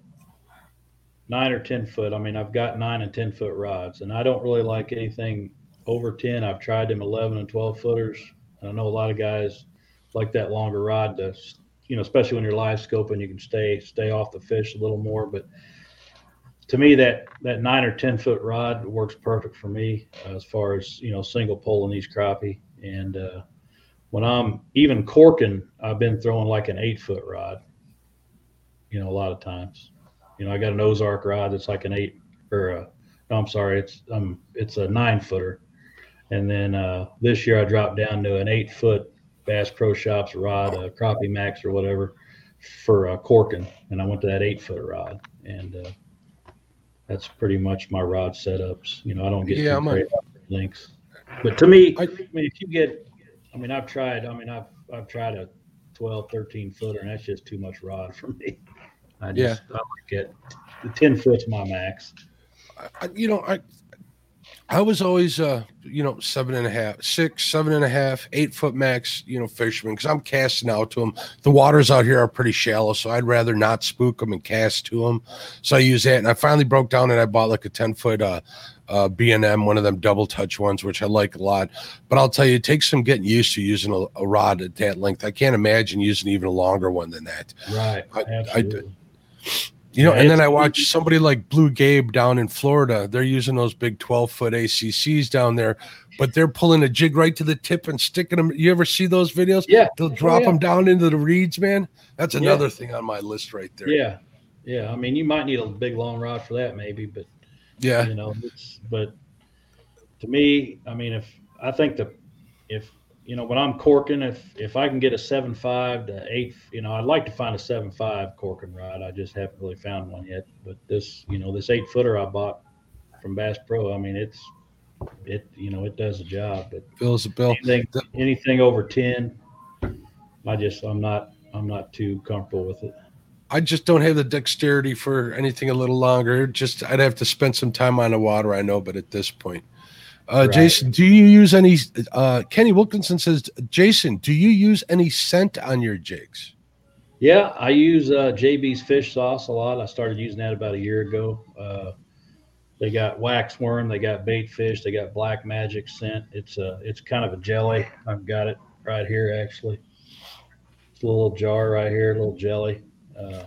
nine or ten foot. I mean, I've got nine and ten foot rods, and I don't really like anything over ten. I've tried them eleven and twelve footers. I know a lot of guys like that longer rod to, you know, especially when you're live scoping, you can stay stay off the fish a little more. But to me, that that nine or ten foot rod works perfect for me uh, as far as you know single pole in these crappie and. uh when I'm even corking, I've been throwing like an eight foot rod. You know, a lot of times. You know, I got an Ozark rod that's like an eight or a, no, I'm sorry, it's um it's a nine footer. And then uh, this year I dropped down to an eight foot Bass Pro Shops rod, a crappie max or whatever, for uh, corking, and I went to that eight foot rod, and uh, that's pretty much my rod setups. You know, I don't get Yeah, too links, but to me, I- I mean, if you get I mean, I've tried. I mean, I've I've tried a 12, 13 footer, and that's just too much rod for me. I just I like it. The ten foot's my max. I, you know, I I was always uh, you know, seven and a half, six, seven and a half, eight foot max, you know, fisherman because I'm casting out to them. The waters out here are pretty shallow, so I'd rather not spook them and cast to them. So I use that, and I finally broke down and I bought like a ten foot uh, uh, B and M, one of them double touch ones, which I like a lot. But I'll tell you, it takes some getting used to using a, a rod at that length. I can't imagine using even a longer one than that. Right. I-. You know, Yeah, and then I watch somebody like Blue Gabe down in Florida. They're using those big 12 foot ACCs down there, but they're pulling a jig right to the tip and sticking them. You ever see those videos? yeah. They'll oh, drop yeah. them down into the reeds, man. That's Yeah. another thing on my list right there. Yeah. Yeah. I mean, you might need a big long rod for that, maybe, but Yeah. you know, it's but to me, I mean, if I think the if you know when I'm corking, if if I can get a seven five to eight, you know, I'd like to find a seven five corking rod. I just haven't really found one yet. But this, you know, this eight footer I bought from Bass Pro, I mean, it's it you know it does the job. But Bill's a bill. anything anything over ten, I just I'm not I'm not too comfortable with it. I just don't have the dexterity for anything a little longer. Just I'd have to spend some time on the water, I know, but at this point. Uh, Right. Jason, do you use any? Uh, Kenny Wilkinson says, Jason, do you use any scent on your jigs? Yeah, I use uh, JB's fish sauce a lot. I started using that about a year ago. Uh, they got wax worm, they got bait fish, they got black magic scent. It's a it's kind of a jelly. I've got it right here actually. It's a little jar right here, a little jelly. Uh,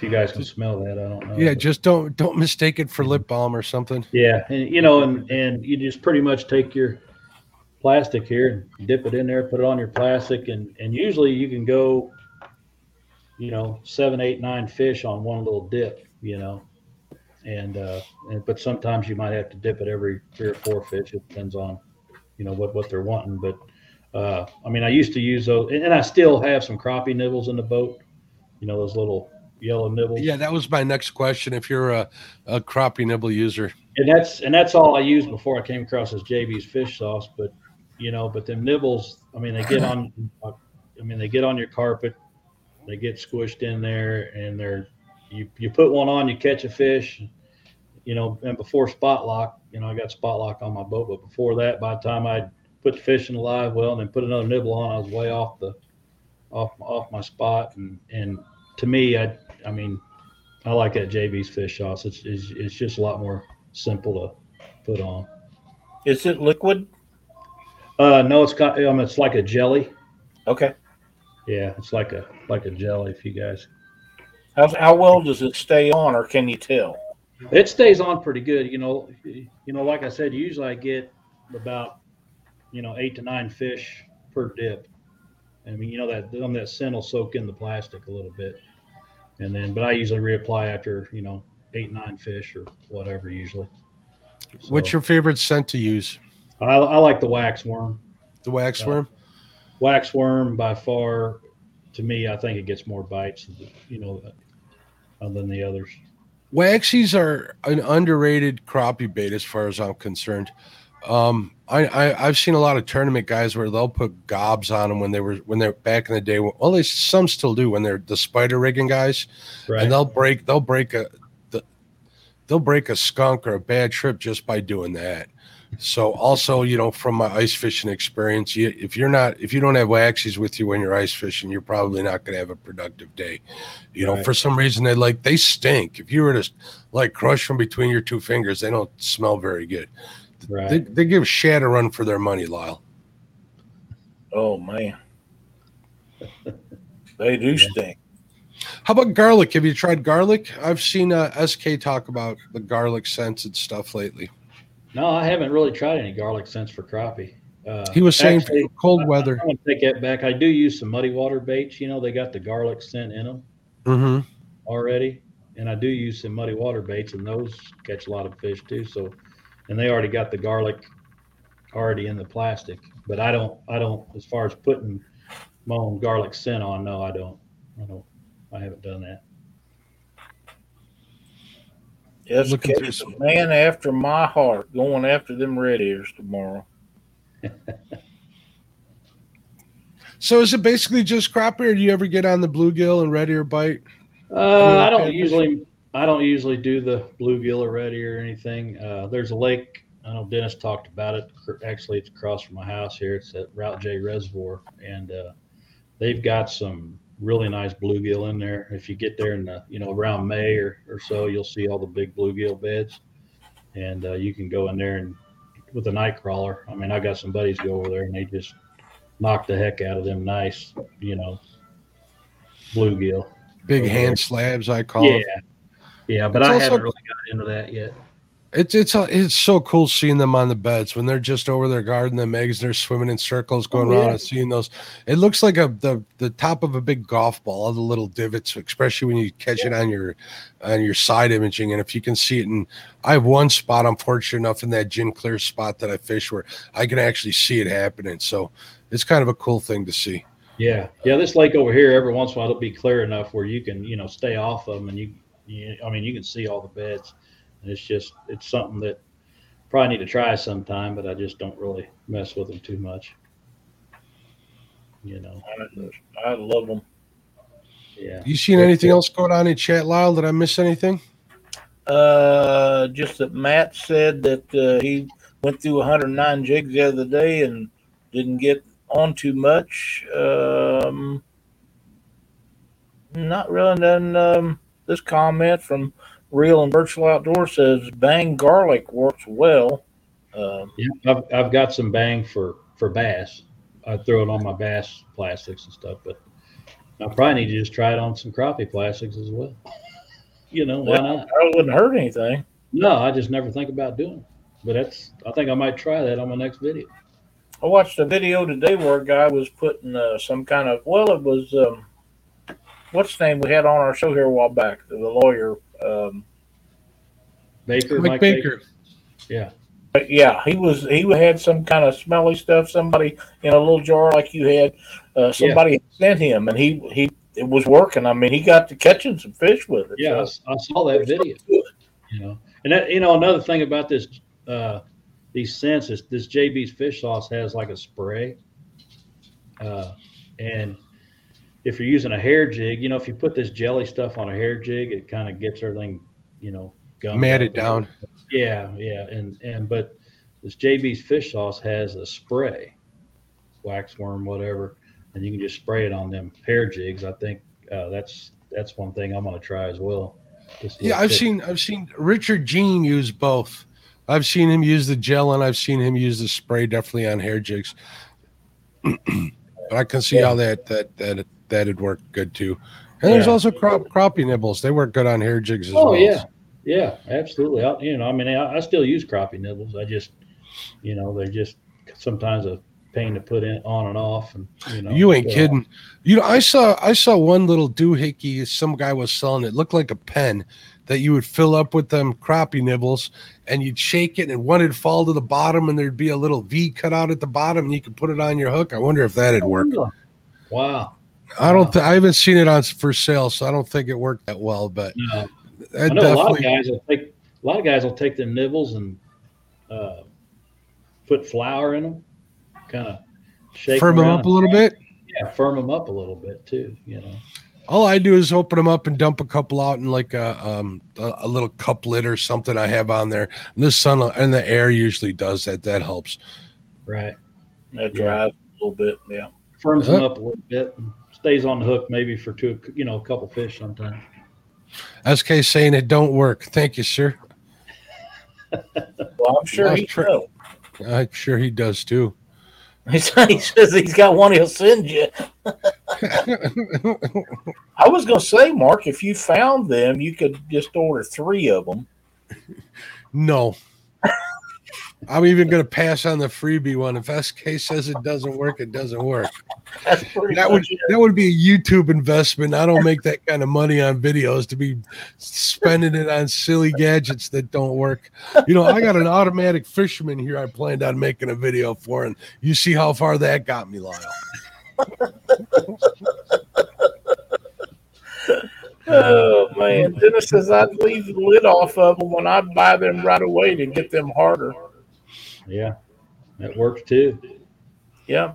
if you guys can smell that, I don't know. Yeah, just don't don't mistake it for lip balm or something. yeah, and you know, and and you just pretty much take your plastic here and dip it in there, put it on your plastic, and and usually you can go, you know, seven, eight, nine fish on one little dip, you know, and uh, and but sometimes you might have to dip it every three or four fish. It depends on, you know, what what they're wanting. But uh, I mean, I used to use those, and, and I still have some crappie nibbles in the boat. You know, those little yellow nibbles. Yeah, that was my next question. If you're a, a crappie nibble user, and that's and that's all I used before I came across this JB's fish sauce. But you know, but them nibbles, I mean, they get on. I mean, they get on your carpet, they get squished in there, and they're you you put one on, you catch a fish, you know, and before spot lock, you know, I got spot lock on my boat, but before that, by the time I put the fish in the live well and then put another nibble on, I was way off the off off my spot, and and to me, I I mean, I like that JB's fish sauce. It's it's, it's just a lot more simple to put on. Is it liquid? Uh, no, it's got um, it's like a jelly. Okay. Yeah, it's like a like a jelly. If you guys, How, how well does it stay on, or can you tell? it stays on pretty good. You know, you know, like I said, usually I get about you know eight to nine fish per dip. I mean, you know that um, that scent will soak in the plastic a little bit, and then but I usually reapply after you know eight nine fish or whatever usually. what's your favorite scent to use? I, I like the wax worm. The wax Uh, worm. wax worm by far to me i think it gets more bites you know uh, than the others Waxies are an underrated crappie bait as far as I'm concerned. Um, I, I I've seen a lot of tournament guys where they'll put gobs on them when they were when they're back in the day. Well, they some still do when they're the spider rigging guys, right and they'll break they'll break a the, they'll break a skunk or a bad trip just by doing that. So also, you know, from my ice fishing experience, you, if you're not if you don't have waxies with you when you're ice fishing, you're probably not going to have a productive day. You know, Right. for some reason they like they stink. If you were to like crush them between your two fingers, they don't smell very good. Right They, they give Shad a run for their money, Lyle. Oh man, they do stink. How about garlic? Have you tried garlic? I've seen uh, SK talk about the garlic scents and stuff lately. no i haven't really tried any garlic scents for crappie uh, He was saying actually, for cold weather. i'm gonna take that back i do use some muddy water baits you know they got the garlic scent in them hmm already and i do use some muddy water baits and those catch a lot of fish too so and they already got the garlic already in the plastic but i don't i don't as far as putting my own garlic scent on no i don't i don't i haven't done that Yes, Looking through some- a man after my heart, going after them red ears tomorrow. <laughs> So is it basically just crappie, or do you ever get on the bluegill and red ear bite? Uh, I don't usually, I don't usually do the bluegill or red ear or anything. Uh, there's a lake. I know Dennis talked about it. Actually, it's across from my house here. It's at Route J Reservoir, and uh, they've got some really nice bluegill in there. If you get there in the, you know, around May or, or so, you'll see all the big bluegill beds, and uh, you can go in there and with a night crawler. I mean, I got some buddies go over there and they just knock the heck out of them nice, you know, bluegill. Big hand slabs, I call Yeah, them. Yeah, but It's I also- haven't really got into that yet. It's it's uh, it's so cool seeing them on the beds when they're just over their garden, them eggs, they're swimming in circles, going Oh, around yeah. and seeing those. It looks like a the the top of a big golf ball, all the little divots, especially when you catch it on your on your side imaging. And if you can see it, and I have one spot, I'm fortunate enough in that gin clear spot that I fish where I can actually see it happening. So it's kind of a cool thing to see. Yeah, yeah. This lake over here, every once in a while, it'll be clear enough where you can, you know, stay off of them, and you, you I mean, you can see all the beds. And it's just, it's something that probably need to try sometime, but I just don't really mess with them too much. You know, I I love them. yeah. You seen anything else going on in chat, Lyle? Did I miss anything? Uh, just that Matt said that uh, he went through 109 jigs the other day and didn't get on too much. Um, not really. Then um, this comment from Real and Virtual Outdoor says bang garlic works well. Um, Yeah, I've, I've got some bang for for bass. I throw it on my bass plastics and stuff, but I probably need to just try it on some crappie plastics as well. <laughs> you know, why not? That wouldn't hurt anything. No, I just never think about doing it. But that's I think I might try that on my next video. I watched a video today where a guy was putting uh, some kind of well, it was um, what's the name we had on our show here a while back, the lawyer. Um, Baker, Mike Baker. Yeah. but yeah, he was he had some kind of smelly stuff. Somebody in a little jar like you had. Uh, somebody sent him, and he he it was working. I mean, he got to catching some fish with it. Yeah, I, so- s- I saw that video. You know, and that you know another thing about this uh, these scents is this JB's fish sauce has like a spray, uh, and if you're using a hair jig, you know, if you put this jelly stuff on a hair jig, it kind of gets everything, you know, gummed Matted down. Yeah, yeah, and and but this JB's fish sauce has a spray, waxworm, whatever, and you can just spray it on them hair jigs. I think uh, that's that's one thing I'm gonna try as well. Yeah, I've seen I've seen Richard Jean use both. I've seen him use the gel and I've seen him use the spray definitely on hair jigs. <clears throat> but I can see how that that that that'd work good too. And there's also crop crappie nibbles. They work good on hair jigs as Oh well. yeah, yeah, absolutely. I, you know, I mean, I, I still use crappie nibbles. I just, you know, they're just sometimes a pain to put in on and off, and you know. You ain't kidding. You know, I saw I saw one little doohickey some guy was selling it. Looked like a pen that you would fill up with them crappie nibbles and you'd shake it and one would fall to the bottom and there'd be a little V cut out at the bottom and you could put it on your hook. I wonder if that'd work. Wow. I don't th- I haven't seen it on for sale, so I don't think it worked that well, but No, I know a lot of guys will take a lot of guys will take them nibbles and uh, put flour in them, kind of shake firm them around up a little bit. Yeah, firm them up a little bit too. You know. All I do is open them up and dump a couple out in like a um a, a little cup lid or something I have on there. And the sun and the air usually does that. That helps. Right. That Yeah. a little bit. Yeah. Firms them Uh-huh. up a little bit and stays on the hook maybe for two, you know, a couple fish sometimes. SK saying it don't work. Thank you, sir. Well, I'm sure Well, he tr- knows. I'm sure he does too. <laughs> He says he's got one he'll send you. <laughs> I was going to say, Mark, if you found them, you could just order three of them. no. <laughs> I'm even gonna pass on the freebie one. If SK says it doesn't work, it doesn't work. That would it. that would be a YouTube investment. I don't make that kind of money on videos to be spending it on silly gadgets that don't work. You know, I got an automatic fisherman here I planned on making a video for, and you see how far that got me, Lyle. Oh man, Dennis says I'd leave the lid off of them when I buy them right away to get them harder. Yeah, that works too. Yeah.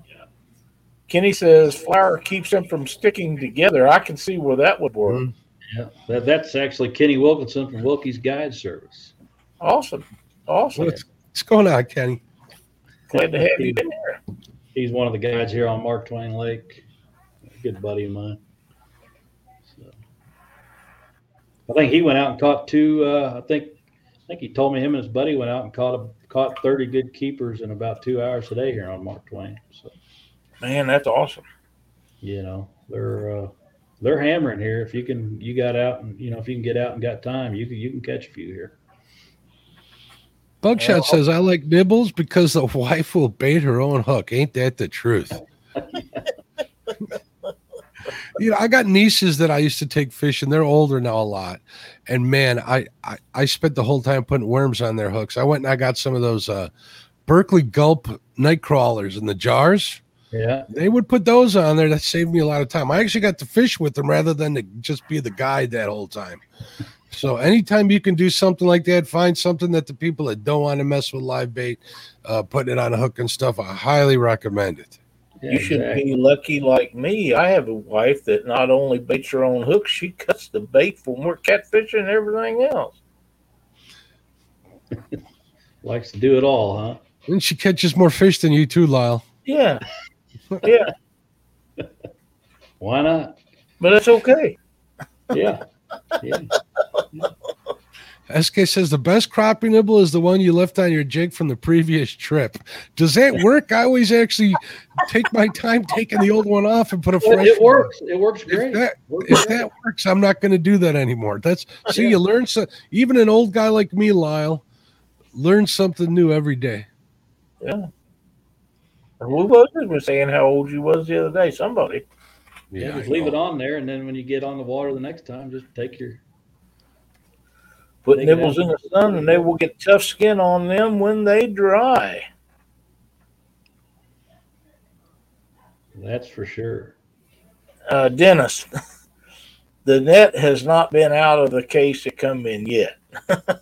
Kenny says flour keeps them from sticking together. I can see where that would work. Mhm. Yeah, that, that's actually Kenny Wilkinson from Wilkie's Guide Service. Awesome, awesome. What's, what's going on, Kenny? Glad to have you in there. He's one of the guides here on Mark Twain Lake. A good buddy of mine. So, I think he went out and caught two. Uh, I think I think he told me him and his buddy went out and caught a, caught thirty good keepers in about two hours today here on Mark Twain. So Man, that's awesome. you know they're uh, they're hammering here. If you can, you got out and you know if you can get out and got time, you can you can catch a few here. Buckshot says I like nibbles because the <laughs> wife will bait her own hook. Ain't that the truth? <laughs> you know, I got nieces that I used to take fishing. They're older now a lot. And man, I, I I spent the whole time putting worms on their hooks. I went and I got some of those uh Berkley gulp night crawlers in the jars. Yeah, They would put those on there. That saved me a lot of time. I actually got to fish with them rather than to just be the guide that whole time. So anytime you can do something like that, find something that the people that don't want to mess with live bait, uh, putting it on a hook and stuff, I highly recommend it. yeah you should exactly. be lucky like me. I have a wife that not only baits her own hooks, she cuts the bait when we're catfishing and everything else. <laughs> likes to do it all, huh? And she catches more fish than you too, Lyle. Yeah. <laughs> Yeah. Why not? But it's okay. Yeah, yeah. SK says the best crappie nibble is the one you left on your jig from the previous trip. Does that work? I always actually take my time taking the old one off and put a fresh. it one works. It works great. If that, Works if great. that works, I'm not going to do that anymore. That's oh, see, you learn so. Even an old guy like me, Lyle, learns something new every day. Yeah. And Who was it was saying how old you was the other day? Somebody. Yeah, I just leave it on there, and then when you get on the water the next time, just take your. Put Take nibbles in the sun and they will get tough skin on them when they dry. That's for sure. Uh, Dennis, <laughs> the net has not been out of the case to come in yet.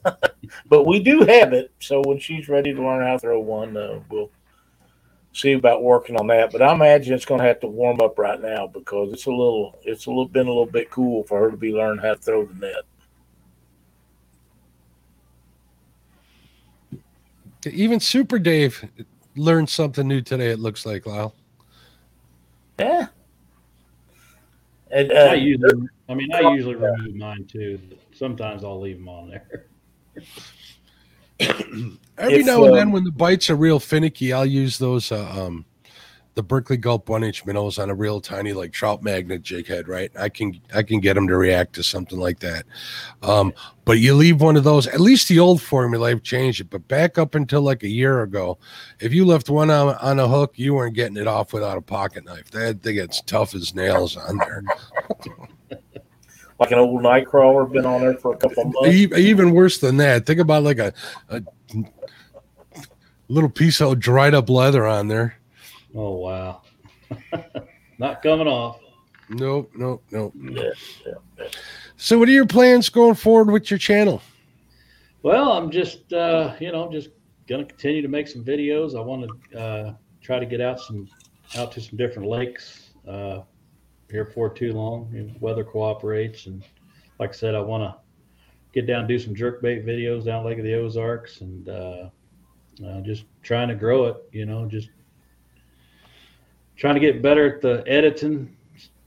<laughs> but we do have it. So when she's ready to learn how to throw one, uh, we'll see about working on that. But I imagine it's going to have to warm up right now because it's a little, it's a little been a little bit cool for her to be learning how to throw the net. Even Super Dave learned something new today. It looks like Lyle. Yeah. And I uh, usually, I mean, I usually remove mine too. Sometimes I'll leave them on there. <coughs> Every If, now and then, um, when the bites are real finicky, I'll use those uh, um, the Berkley Gulp one inch minnows on a real tiny like trout magnet jig head. Right, I can I can get them to react to something like that. Um, but you leave one of those. At least the old formula, I've changed it. But back up until like a year ago, if you left one on, on a hook, you weren't getting it off without a pocket knife. That thing gets tough as nails on there. <laughs> like an old Nightcrawler, been on there for a couple of months. E- Even worse than that, think about like a, a little piece of dried up leather on there. Oh wow, <laughs> not coming off. Nope, nope, nope. Yeah, yeah, yeah. So, what are your plans going forward with your channel? Well, I'm just, uh, you know, just gonna continue to make some videos. I want to uh, try to get out some, out to some different lakes uh, here for too long. Weather cooperates, and like I said, I want to get down, do some jerkbait videos down Lake of the Ozarks, and uh, uh, just trying to grow it. You know, just trying to get better at the editing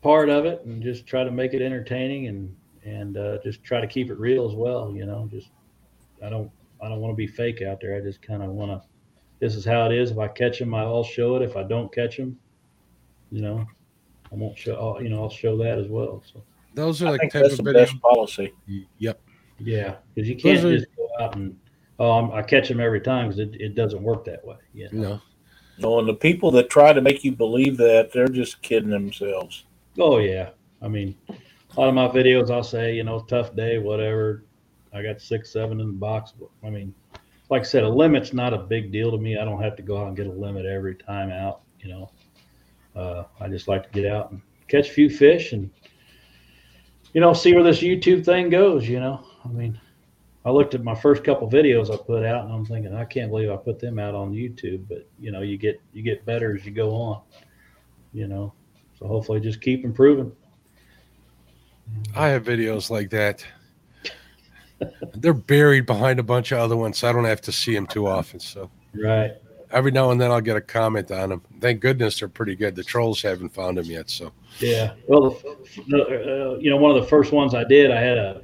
part of it, and just try to make it entertaining, and and uh, just try to keep it real as well. You know, just I don't I don't want to be fake out there. I just kind of want to. This is how it is. If I catch them, I'll show it. If I don't catch them, you know, I won't show. I'll, you know, I'll show that as well. So Those are I like think type that's of the video. best policy. Yep. yeah, because you can't are- just go out and oh I'm, I catch them every time because it, it doesn't work that way. You know? No. No, and the people that try to make you believe that, they're just kidding themselves. Oh yeah. I mean, a lot of my videos, I'll say, you know, tough day, whatever. I got six, seven in the box. I mean, like I said, a limit's not a big deal to me. I don't have to go out and get a limit every time out. You know, uh, I just like to get out and catch a few fish and, you know, see where this YouTube thing goes. You know, I mean, I looked at my first couple videos I put out, and I'm thinking, I can't believe I put them out on YouTube. But you know, you get you get better as you go on. You know, so hopefully, just keep improving. I have videos like that. They're buried behind a bunch of other ones, so I don't have to see them too often. So Right. Every now and then I'll get a comment on them. Thank goodness they're pretty good. The trolls haven't found them yet. So Yeah. Well, the, the, uh, you know, one of the first ones I did, I had a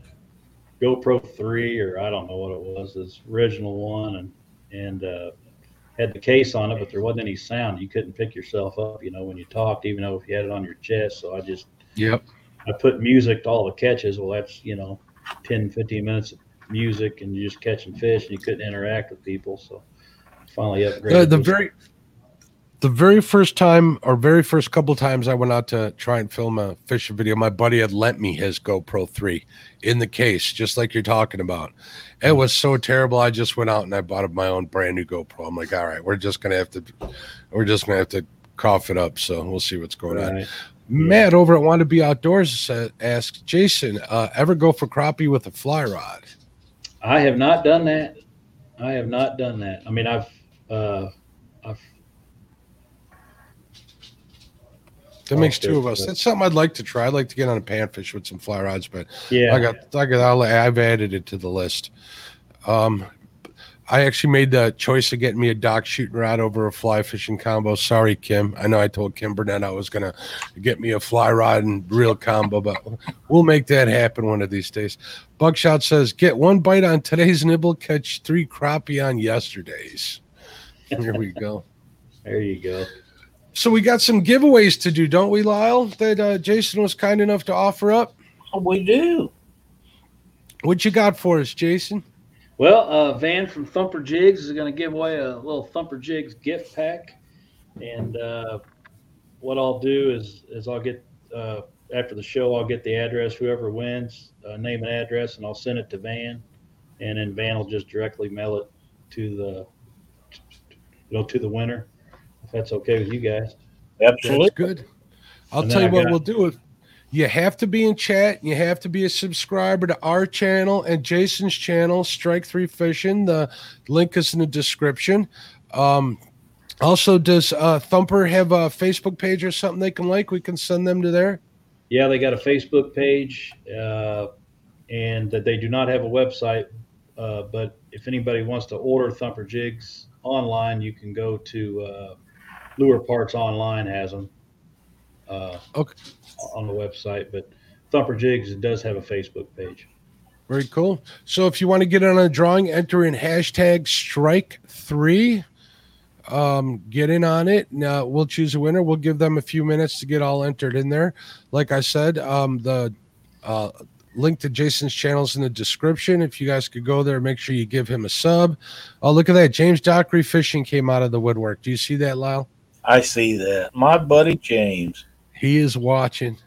GoPro three, or I don't know what it was, this original one, and and uh, had the case on it, but there wasn't any sound. You couldn't pick yourself up, you know, when you talked, even though if you had it on your chest. So I just yep. I put music to all the catches. Well, that's you know, 10, 15 minutes of music, and you're just catching fish, and you couldn't interact with people. So finally upgraded. The, the very the very first time or very first couple times I went out to try and film a fishing video, my buddy had lent me his GoPro 3 in the case, just like you're talking about. It was so terrible. I just went out and I bought my own brand new GoPro. I'm like, all right, we're just gonna have to we're just gonna have to cough it up. So we'll see what's going on. Right. Matt over at Want to Be Outdoors asks Jason, uh, ever go for crappie with a fly rod? I have not done that. I have not done that. I mean, I've, uh, I've, That makes two of us. but- That's something I'd like to try. I'd like to get on a panfish with some fly rods, but yeah, I got, I got, I'll, I've added it to the list. Um, I actually made the choice of getting me a dock shooting rod over a fly fishing combo. Sorry, Kim. I know I told Kim Burnett I was gonna get me a fly rod and reel combo, but we'll make that happen one of these days. Buckshot says, "Get one bite on today's nibble, catch three crappie on yesterday's." Here we go. <laughs> There you go. So we got some giveaways to do, don't we, Lyle? That uh, Jason was kind enough to offer up. We do. What you got for us, Jason? Well, uh, Van from Thumper Jigs is going to give away a little Thumper Jigs gift pack, and uh, what I'll do is is I'll get uh, after the show I'll get the address whoever wins uh, name and address, and I'll send it to Van, and then Van will just directly mail it to the you know to the winner if that's okay with you guys. Absolutely. That's good. I'll And tell you I what got- we'll do. If you have to be in chat, you have to be a subscriber to our channel and Jason's channel, Strike Three Fishing. The link is in the description. Um, also, does uh, Thumper have a Facebook page or something they can like? We can send them to there. Yeah, they got a Facebook page, uh, and that they do not have a website. Uh, but if anybody wants to order Thumper jigs online, you can go to uh, Lure Parts Online has them uh, Okay. on the website. But Thumper Jigs does have a Facebook page. Very cool. So if you want to get in on a drawing, enter in hashtag strike three. Um, get in on it. Now we'll choose a winner. We'll give them a few minutes to get all entered in there. Like I said, um, the uh, link to Jason's channels in the description. If you guys could go there, make sure you give him a sub. Oh, look at that. James Dockery Fishing came out of the woodwork. Do you see that, Lyle? I see that. My buddy James. He is watching.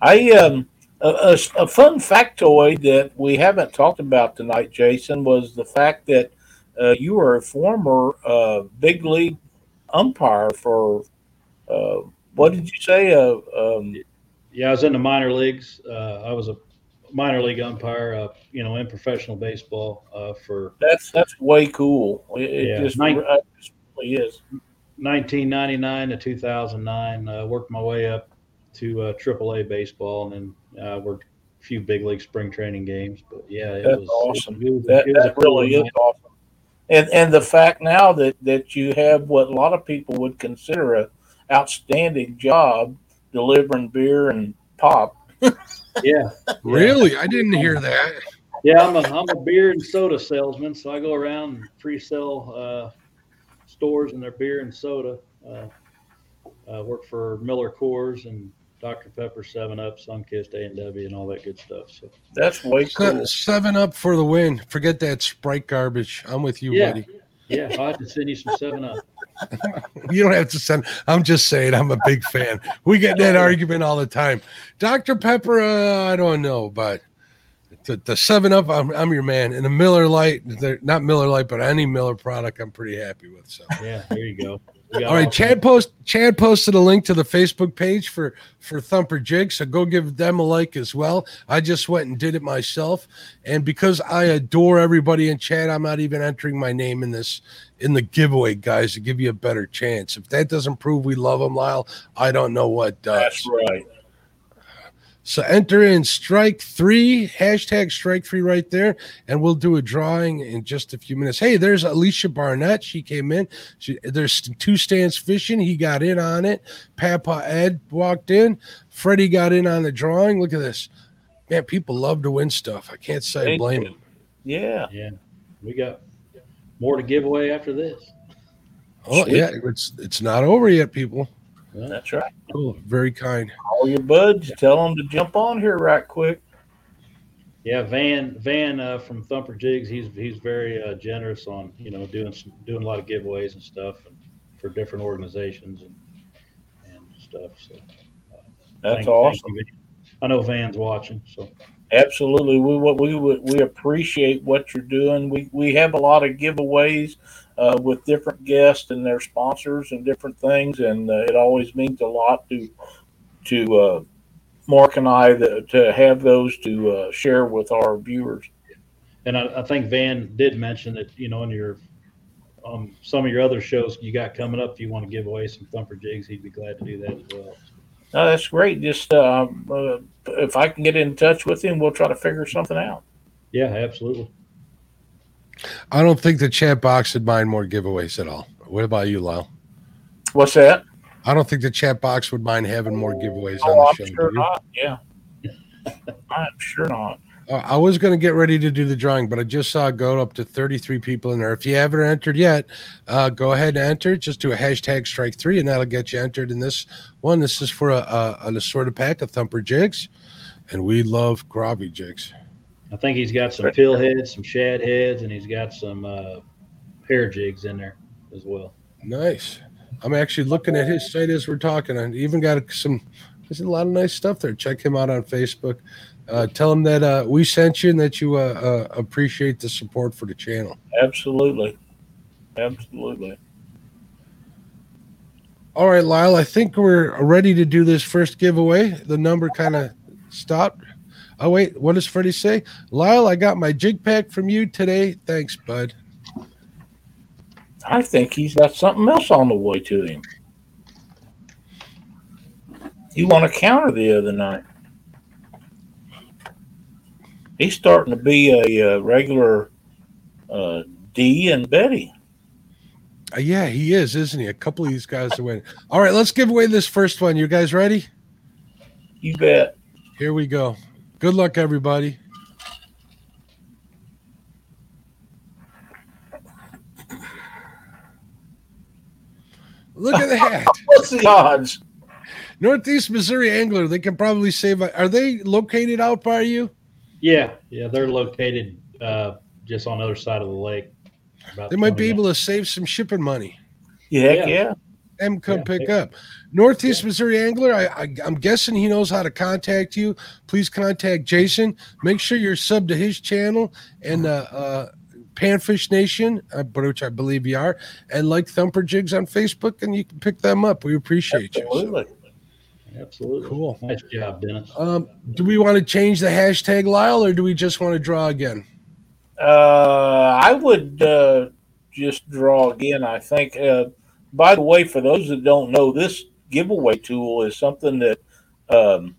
I um a, a, a fun factoid that we haven't talked about tonight, Jason, was the fact that uh, you were a former uh, big league umpire for uh, what did you say? Uh, um, Yeah, I was in the minor leagues. Uh, I was a minor league umpire, uh, you know, in professional baseball uh, for that's that's way cool. It, it Yeah. just, Nine- it just really is. 1999 to 2009. Uh, worked my way up to uh, AAA baseball, and then uh, worked a few big league spring training games. But yeah, it That's was awesome. It was, That, it was that really is night. awesome. And and the fact now that that you have what a lot of people would consider a outstanding job delivering beer and pop. Yeah, <laughs> Really? I didn't hear that. yeah. I'm a I'm a beer and soda salesman, so I go around and pre-sell uh, stores and their beer and soda. Uh, uh, work for Miller Coors and Dr Pepper, Seven Up, Sunkist, A and W, and all that good stuff. So That's way cool. Se- Seven up for the win. Forget that Sprite garbage. I'm with you, yeah, buddy. Yeah. I have to send you some Seven Up. You don't have to send. I'm just saying. I'm a big fan. We get that <laughs> argument all the time. Dr. Pepper, uh, I don't know, but the, the Seven Up, I'm, I'm your man. And the Miller Lite, not Miller Lite, but any Miller product, I'm pretty happy with. So, Yeah, there you go. We all right, all- Chad post Chad posted a link to the Facebook page for for Thumper Jig, so go give them a like as well. I just went and did it myself, and because I adore everybody in chat, I'm not even entering my name in this in the giveaway, guys, to give you a better chance. If that doesn't prove we love them, Lyle, I don't know what does. That's right. So enter in strike three, hashtag strike three right there, and we'll do a drawing in just a few minutes. Hey, there's Alicia Barnett. She came in. She, there's two stands fishing. He got in on it. Papa Ed walked in. Freddie got in on the drawing. Look at this. Man, people love to win stuff. I can't say I Thank blame you. them. Yeah. Yeah, we got more to give away after this. Oh, Sweet. yeah. It's it's not over yet, people. That's right. Cool. Very kind. All your buds, tell them to jump on here right quick. Yeah, Van Van uh, from Thumper Jigs, he's he's very uh, generous on you know doing some, doing a lot of giveaways and stuff and for different organizations and and stuff. So uh, That's thank- awesome. thank you, I know Van's watching, so Absolutely, we what we we appreciate what you're doing. We we have a lot of giveaways uh, with different guests and their sponsors and different things, and uh, it always means a lot to to uh, Mark and I the, to have those to uh, share with our viewers. and I, I think Van did mention that you know in your um, some of your other shows you got coming up, if you want to give away some Thumper Jigs, he'd be glad to do that as well. No, that's great. Just uh, uh, if I can get in touch with him, we'll try to figure something out. Yeah, absolutely. I don't think the chat box would mind more giveaways at all. What about you, Lyle? What's that? I don't think the chat box would mind having more giveaways Oh, on the I'm show. do sure not. Yeah. <laughs> I'm sure not. Uh, I was going to get ready to do the drawing, but I just saw it go up to 33 people in there. If you haven't entered yet, uh, go ahead and enter. Just do a hashtag strike three, and that'll get you entered in this one. This is for a, a, an assorted pack of thumper jigs, and we love grobby jigs. I think he's got some pill heads, some shad heads, and he's got some uh, hair jigs in there as well. Nice. I'm actually looking at his site as we're talking, I even got some. There's a lot of nice stuff there. Check him out on Facebook. Uh, tell him that uh, we sent you and that you uh, uh, appreciate the support for the channel. Absolutely. Absolutely. All right, Lyle, I think we're ready to do this first giveaway. The number kind of stopped. Oh, wait, what does Freddie say? Lyle, I got my jig pack from you today. Thanks, bud. I think he's got something else on the way to him. You won a counter the other night. He's starting to be a, uh regular uh, D and Betty. Uh, yeah, he is, isn't he? A couple of these guys are winning. All right, let's give away this first one. You guys ready? You bet. Here we go. Good luck, everybody. Look at that. What's the odds? Northeast Missouri Angler. They can probably save. Are they located out by you? Yeah, yeah, they're located uh, just on the other side of the lake. About They might 20 be able to save some shipping money. Yeah, Yeah. yeah. and come Yeah, pick yeah. up. Northeast Missouri Angler, I, I, I'm guessing he knows how to contact you. Please contact Jason. Make sure you're sub to his channel and uh, uh, Panfish Nation, uh, but which I believe you are, and like Thumper Jigs on Facebook, and you can pick them up. We appreciate you. Absolutely. Absolutely. Cool. Nice job, Dennis. Um, do we want to change the hashtag Lyle, or do we just want to draw again? Uh, I would uh, just draw again. I think. Uh, by the way, for those that don't know, this giveaway tool is something that um,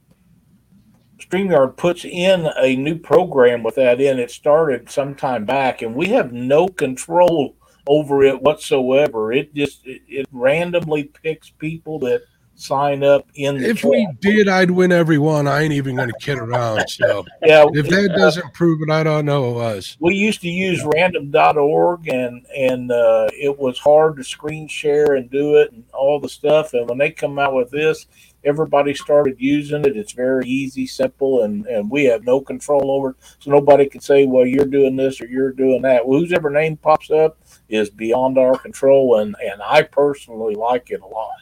StreamYard puts in a new program with that in. It started some time back, and we have no control over it whatsoever. It just it, it randomly picks people that sign up in the If we did, I'd win every one. I ain't even going to kid around. So yeah, if that uh, doesn't prove it, I don't know who was. we used to use random.org and and uh, it was hard to screen share and do it and all the stuff and when they come out with this everybody started using it it's very easy simple and and we have no control over it so nobody can say well you're doing this or you're doing that well whoever name pops up is beyond our control and and i personally like it a lot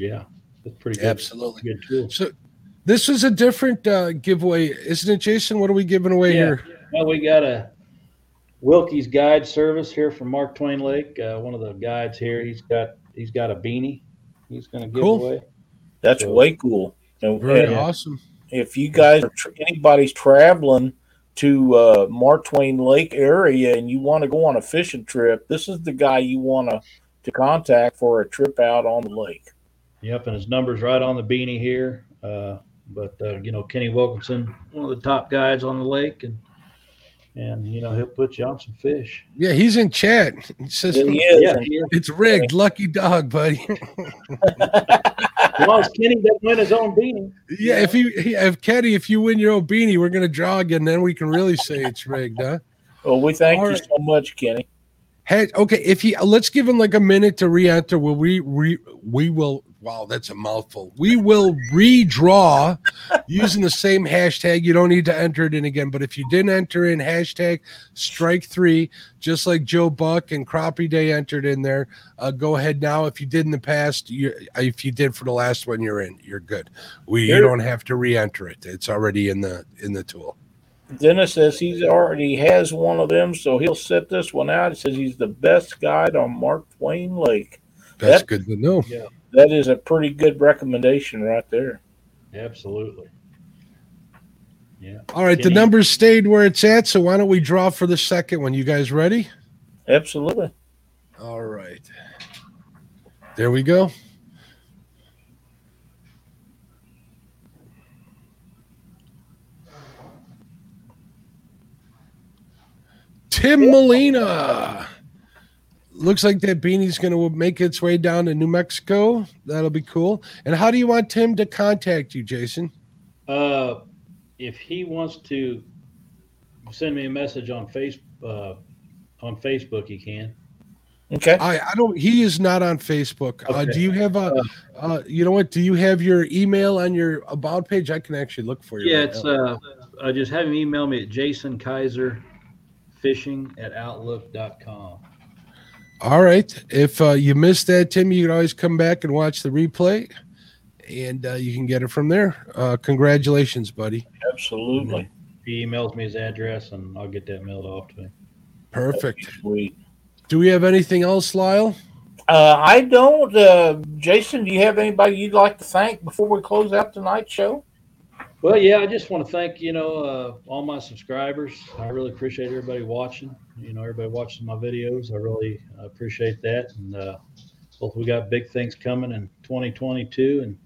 Yeah, that's pretty good. Absolutely. Good tool. So this is a different uh, giveaway, isn't it, Jason? What are we giving away Yeah. here? Well, we got a Wilkie's guide service here from Mark Twain Lake. Uh, one of the guides here. He's got he's got a beanie. He's going to give Cool. away. that's So- way cool and, Very and awesome. if you guys are tr- anybody's traveling to uh, Mark Twain Lake area and you want to go on a fishing trip, this is the guy you want to to contact for a trip out on the lake. Yep, and his number's right on the beanie here. Uh, but uh, you know, Kenny Wilkinson, one of the top guides on the lake, and and you know he'll put you on some fish. Yeah, he's in chat. He says He is. Yeah, he is. it's rigged. Lucky dog, buddy. well, Kenny doesn't win his own beanie. yeah, if you if Kenny, if you win your own beanie, we're gonna draw again. Then we can really say it's rigged, huh? well, we thank All you right. so much, Kenny. Hey, okay. If he let's give him like a minute to re-enter. Will we re, we will wow, that's a mouthful. We will redraw using the same hashtag. You don't need to enter it in again. But if you didn't enter in hashtag strike three, just like Joe Buck and Crappie Day entered in there, uh, go ahead now. If you did in the past, you if you did for the last one, you're in. You're good. We you don't have to re-enter it. It's already in the in the tool. Dennis says he's already has one of them, so he'll set this one out. He says he's the best guide on Mark Twain Lake. That's That- good to know. That is a pretty good recommendation right there. Absolutely. Yeah. All right, the Kenny- numbers stayed where it's at. So why don't we draw for the second one? You guys ready? Absolutely. All right. There we go. Tim Molina. Looks like that beanie's going to make its way down to New Mexico. That'll be cool. And how do you want Tim to contact you, Jason? Uh, if he wants to send me a message on face uh, on Facebook, he can. Okay. I, I don't. He is not on Facebook. Uh, Okay. do you have a? Uh, you know what? Do you have your email on your about page? I can actually look for you. Yeah, right it's now. uh, I just have him email me at Jason Kaiser fishing at outlook.com. All right. If uh, you missed that, Tim, you can always come back and watch the replay, and uh, you can get it from there. Uh, congratulations, buddy. Absolutely. He emails me his address and I'll get that mailed off to him. Perfect. Sweet. Do we have anything else, Lyle? Uh, I don't. Uh, Jason, do you have anybody you'd like to thank before we close out tonight's show? Well, yeah, I just want to thank you know uh, all my subscribers. I really appreciate everybody watching. You know, everybody watching my videos. I really appreciate that. And uh, both we got big things coming in 2022, and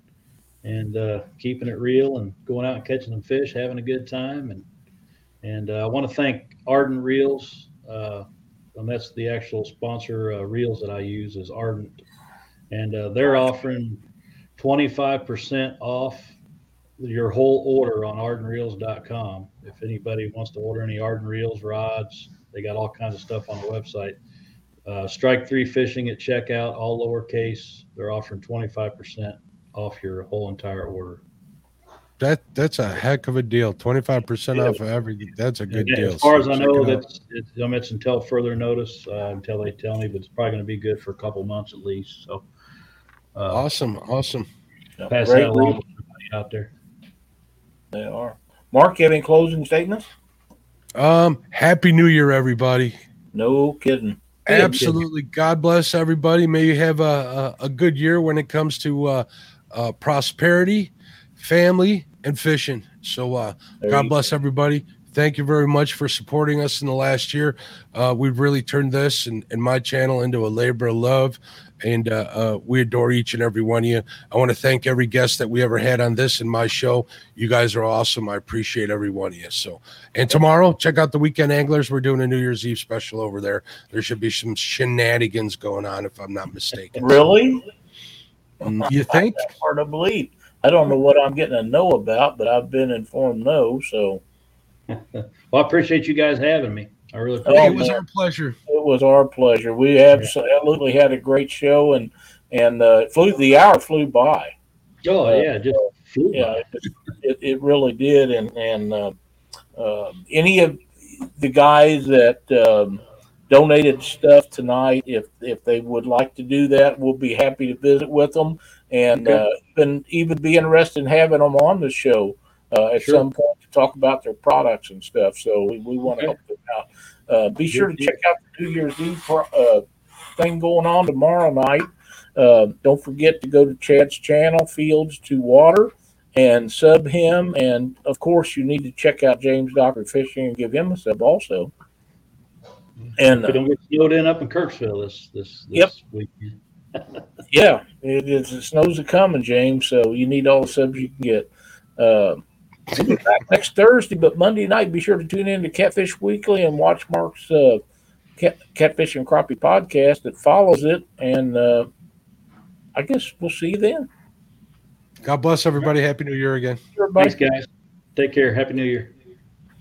and uh, keeping it real and going out and catching some fish, having a good time. And and uh, I want to thank Ardent Reels, uh, and that's the actual sponsor uh, reels that I use is Ardent, and they're offering 25% off your whole order on ardentreels.com. If anybody wants to order any Ardent Reels rods, they got all kinds of stuff on the website. Uh, Strike Three Fishing at checkout, all lowercase. They're offering 25% off your whole entire order. That that's a heck of a deal. Twenty five percent off of everything. That's a good And deal. As far as I know, that's it's, I mean, it's until further notice, uh, until they tell me, but it's probably going to be good for a couple months at least. So, uh, awesome. Awesome. pass Great that along to everybody out there. They are. Mark, you have any closing statements? Um, happy New Year, everybody. No kidding. Absolutely. God bless everybody. May you have a, a, a good year when it comes to uh, uh, prosperity, family, and fishing. So, uh, There God bless everybody. Thank you very much for supporting us in the last year. Uh, we've really turned this and, and my channel into a labor of love, and uh, uh, we adore each and every one of you. I want to thank every guest that we ever had on this and my show. You guys are awesome. I appreciate every one of you. So, and tomorrow, check out the Weekend Anglers. We're doing a New Year's Eve special over there. There should be some shenanigans going on, if I'm not mistaken. Really? Mm, You think? Hard to believe. I don't know what I'm getting to know about, but I've been informed no. So <laughs> Well, I appreciate you guys having me. I really appreciate it was man. our pleasure. it was our pleasure. We absolutely had a great show, and and uh, flew the hour flew by. it. Oh, yeah, just flew. Yeah, it, it, it really did. And and uh, uh, any of the guys that um, donated stuff tonight, if if they would like to do that, we'll be happy to visit with them and Okay. uh, even even be interested in having them on the show uh, at Sure. some point to talk about their products and stuff. So we, we want to help them out. Uh, be sure to check out the New Year's Eve pro- uh, thing going on tomorrow night. Uh, don't forget to go to Chad's channel, Fields to Water, and sub him. And of course, you need to check out James Docker Fishing and give him a sub also. And uh, don't get snowed in up in Kirksville this this, this Yep. weekend. <laughs> yeah, it, it's, it snows are coming, James. So you need all the subs you can get. Uh, we'll be back next Thursday, but Monday night, be sure to tune in to Catfish Weekly and watch Mark's uh, Cat, Catfish and Crappie podcast that follows it. And uh, I guess we'll see you then. God bless everybody. Happy New Year again. Everybody. Thanks, guys. Take care. Happy New Year.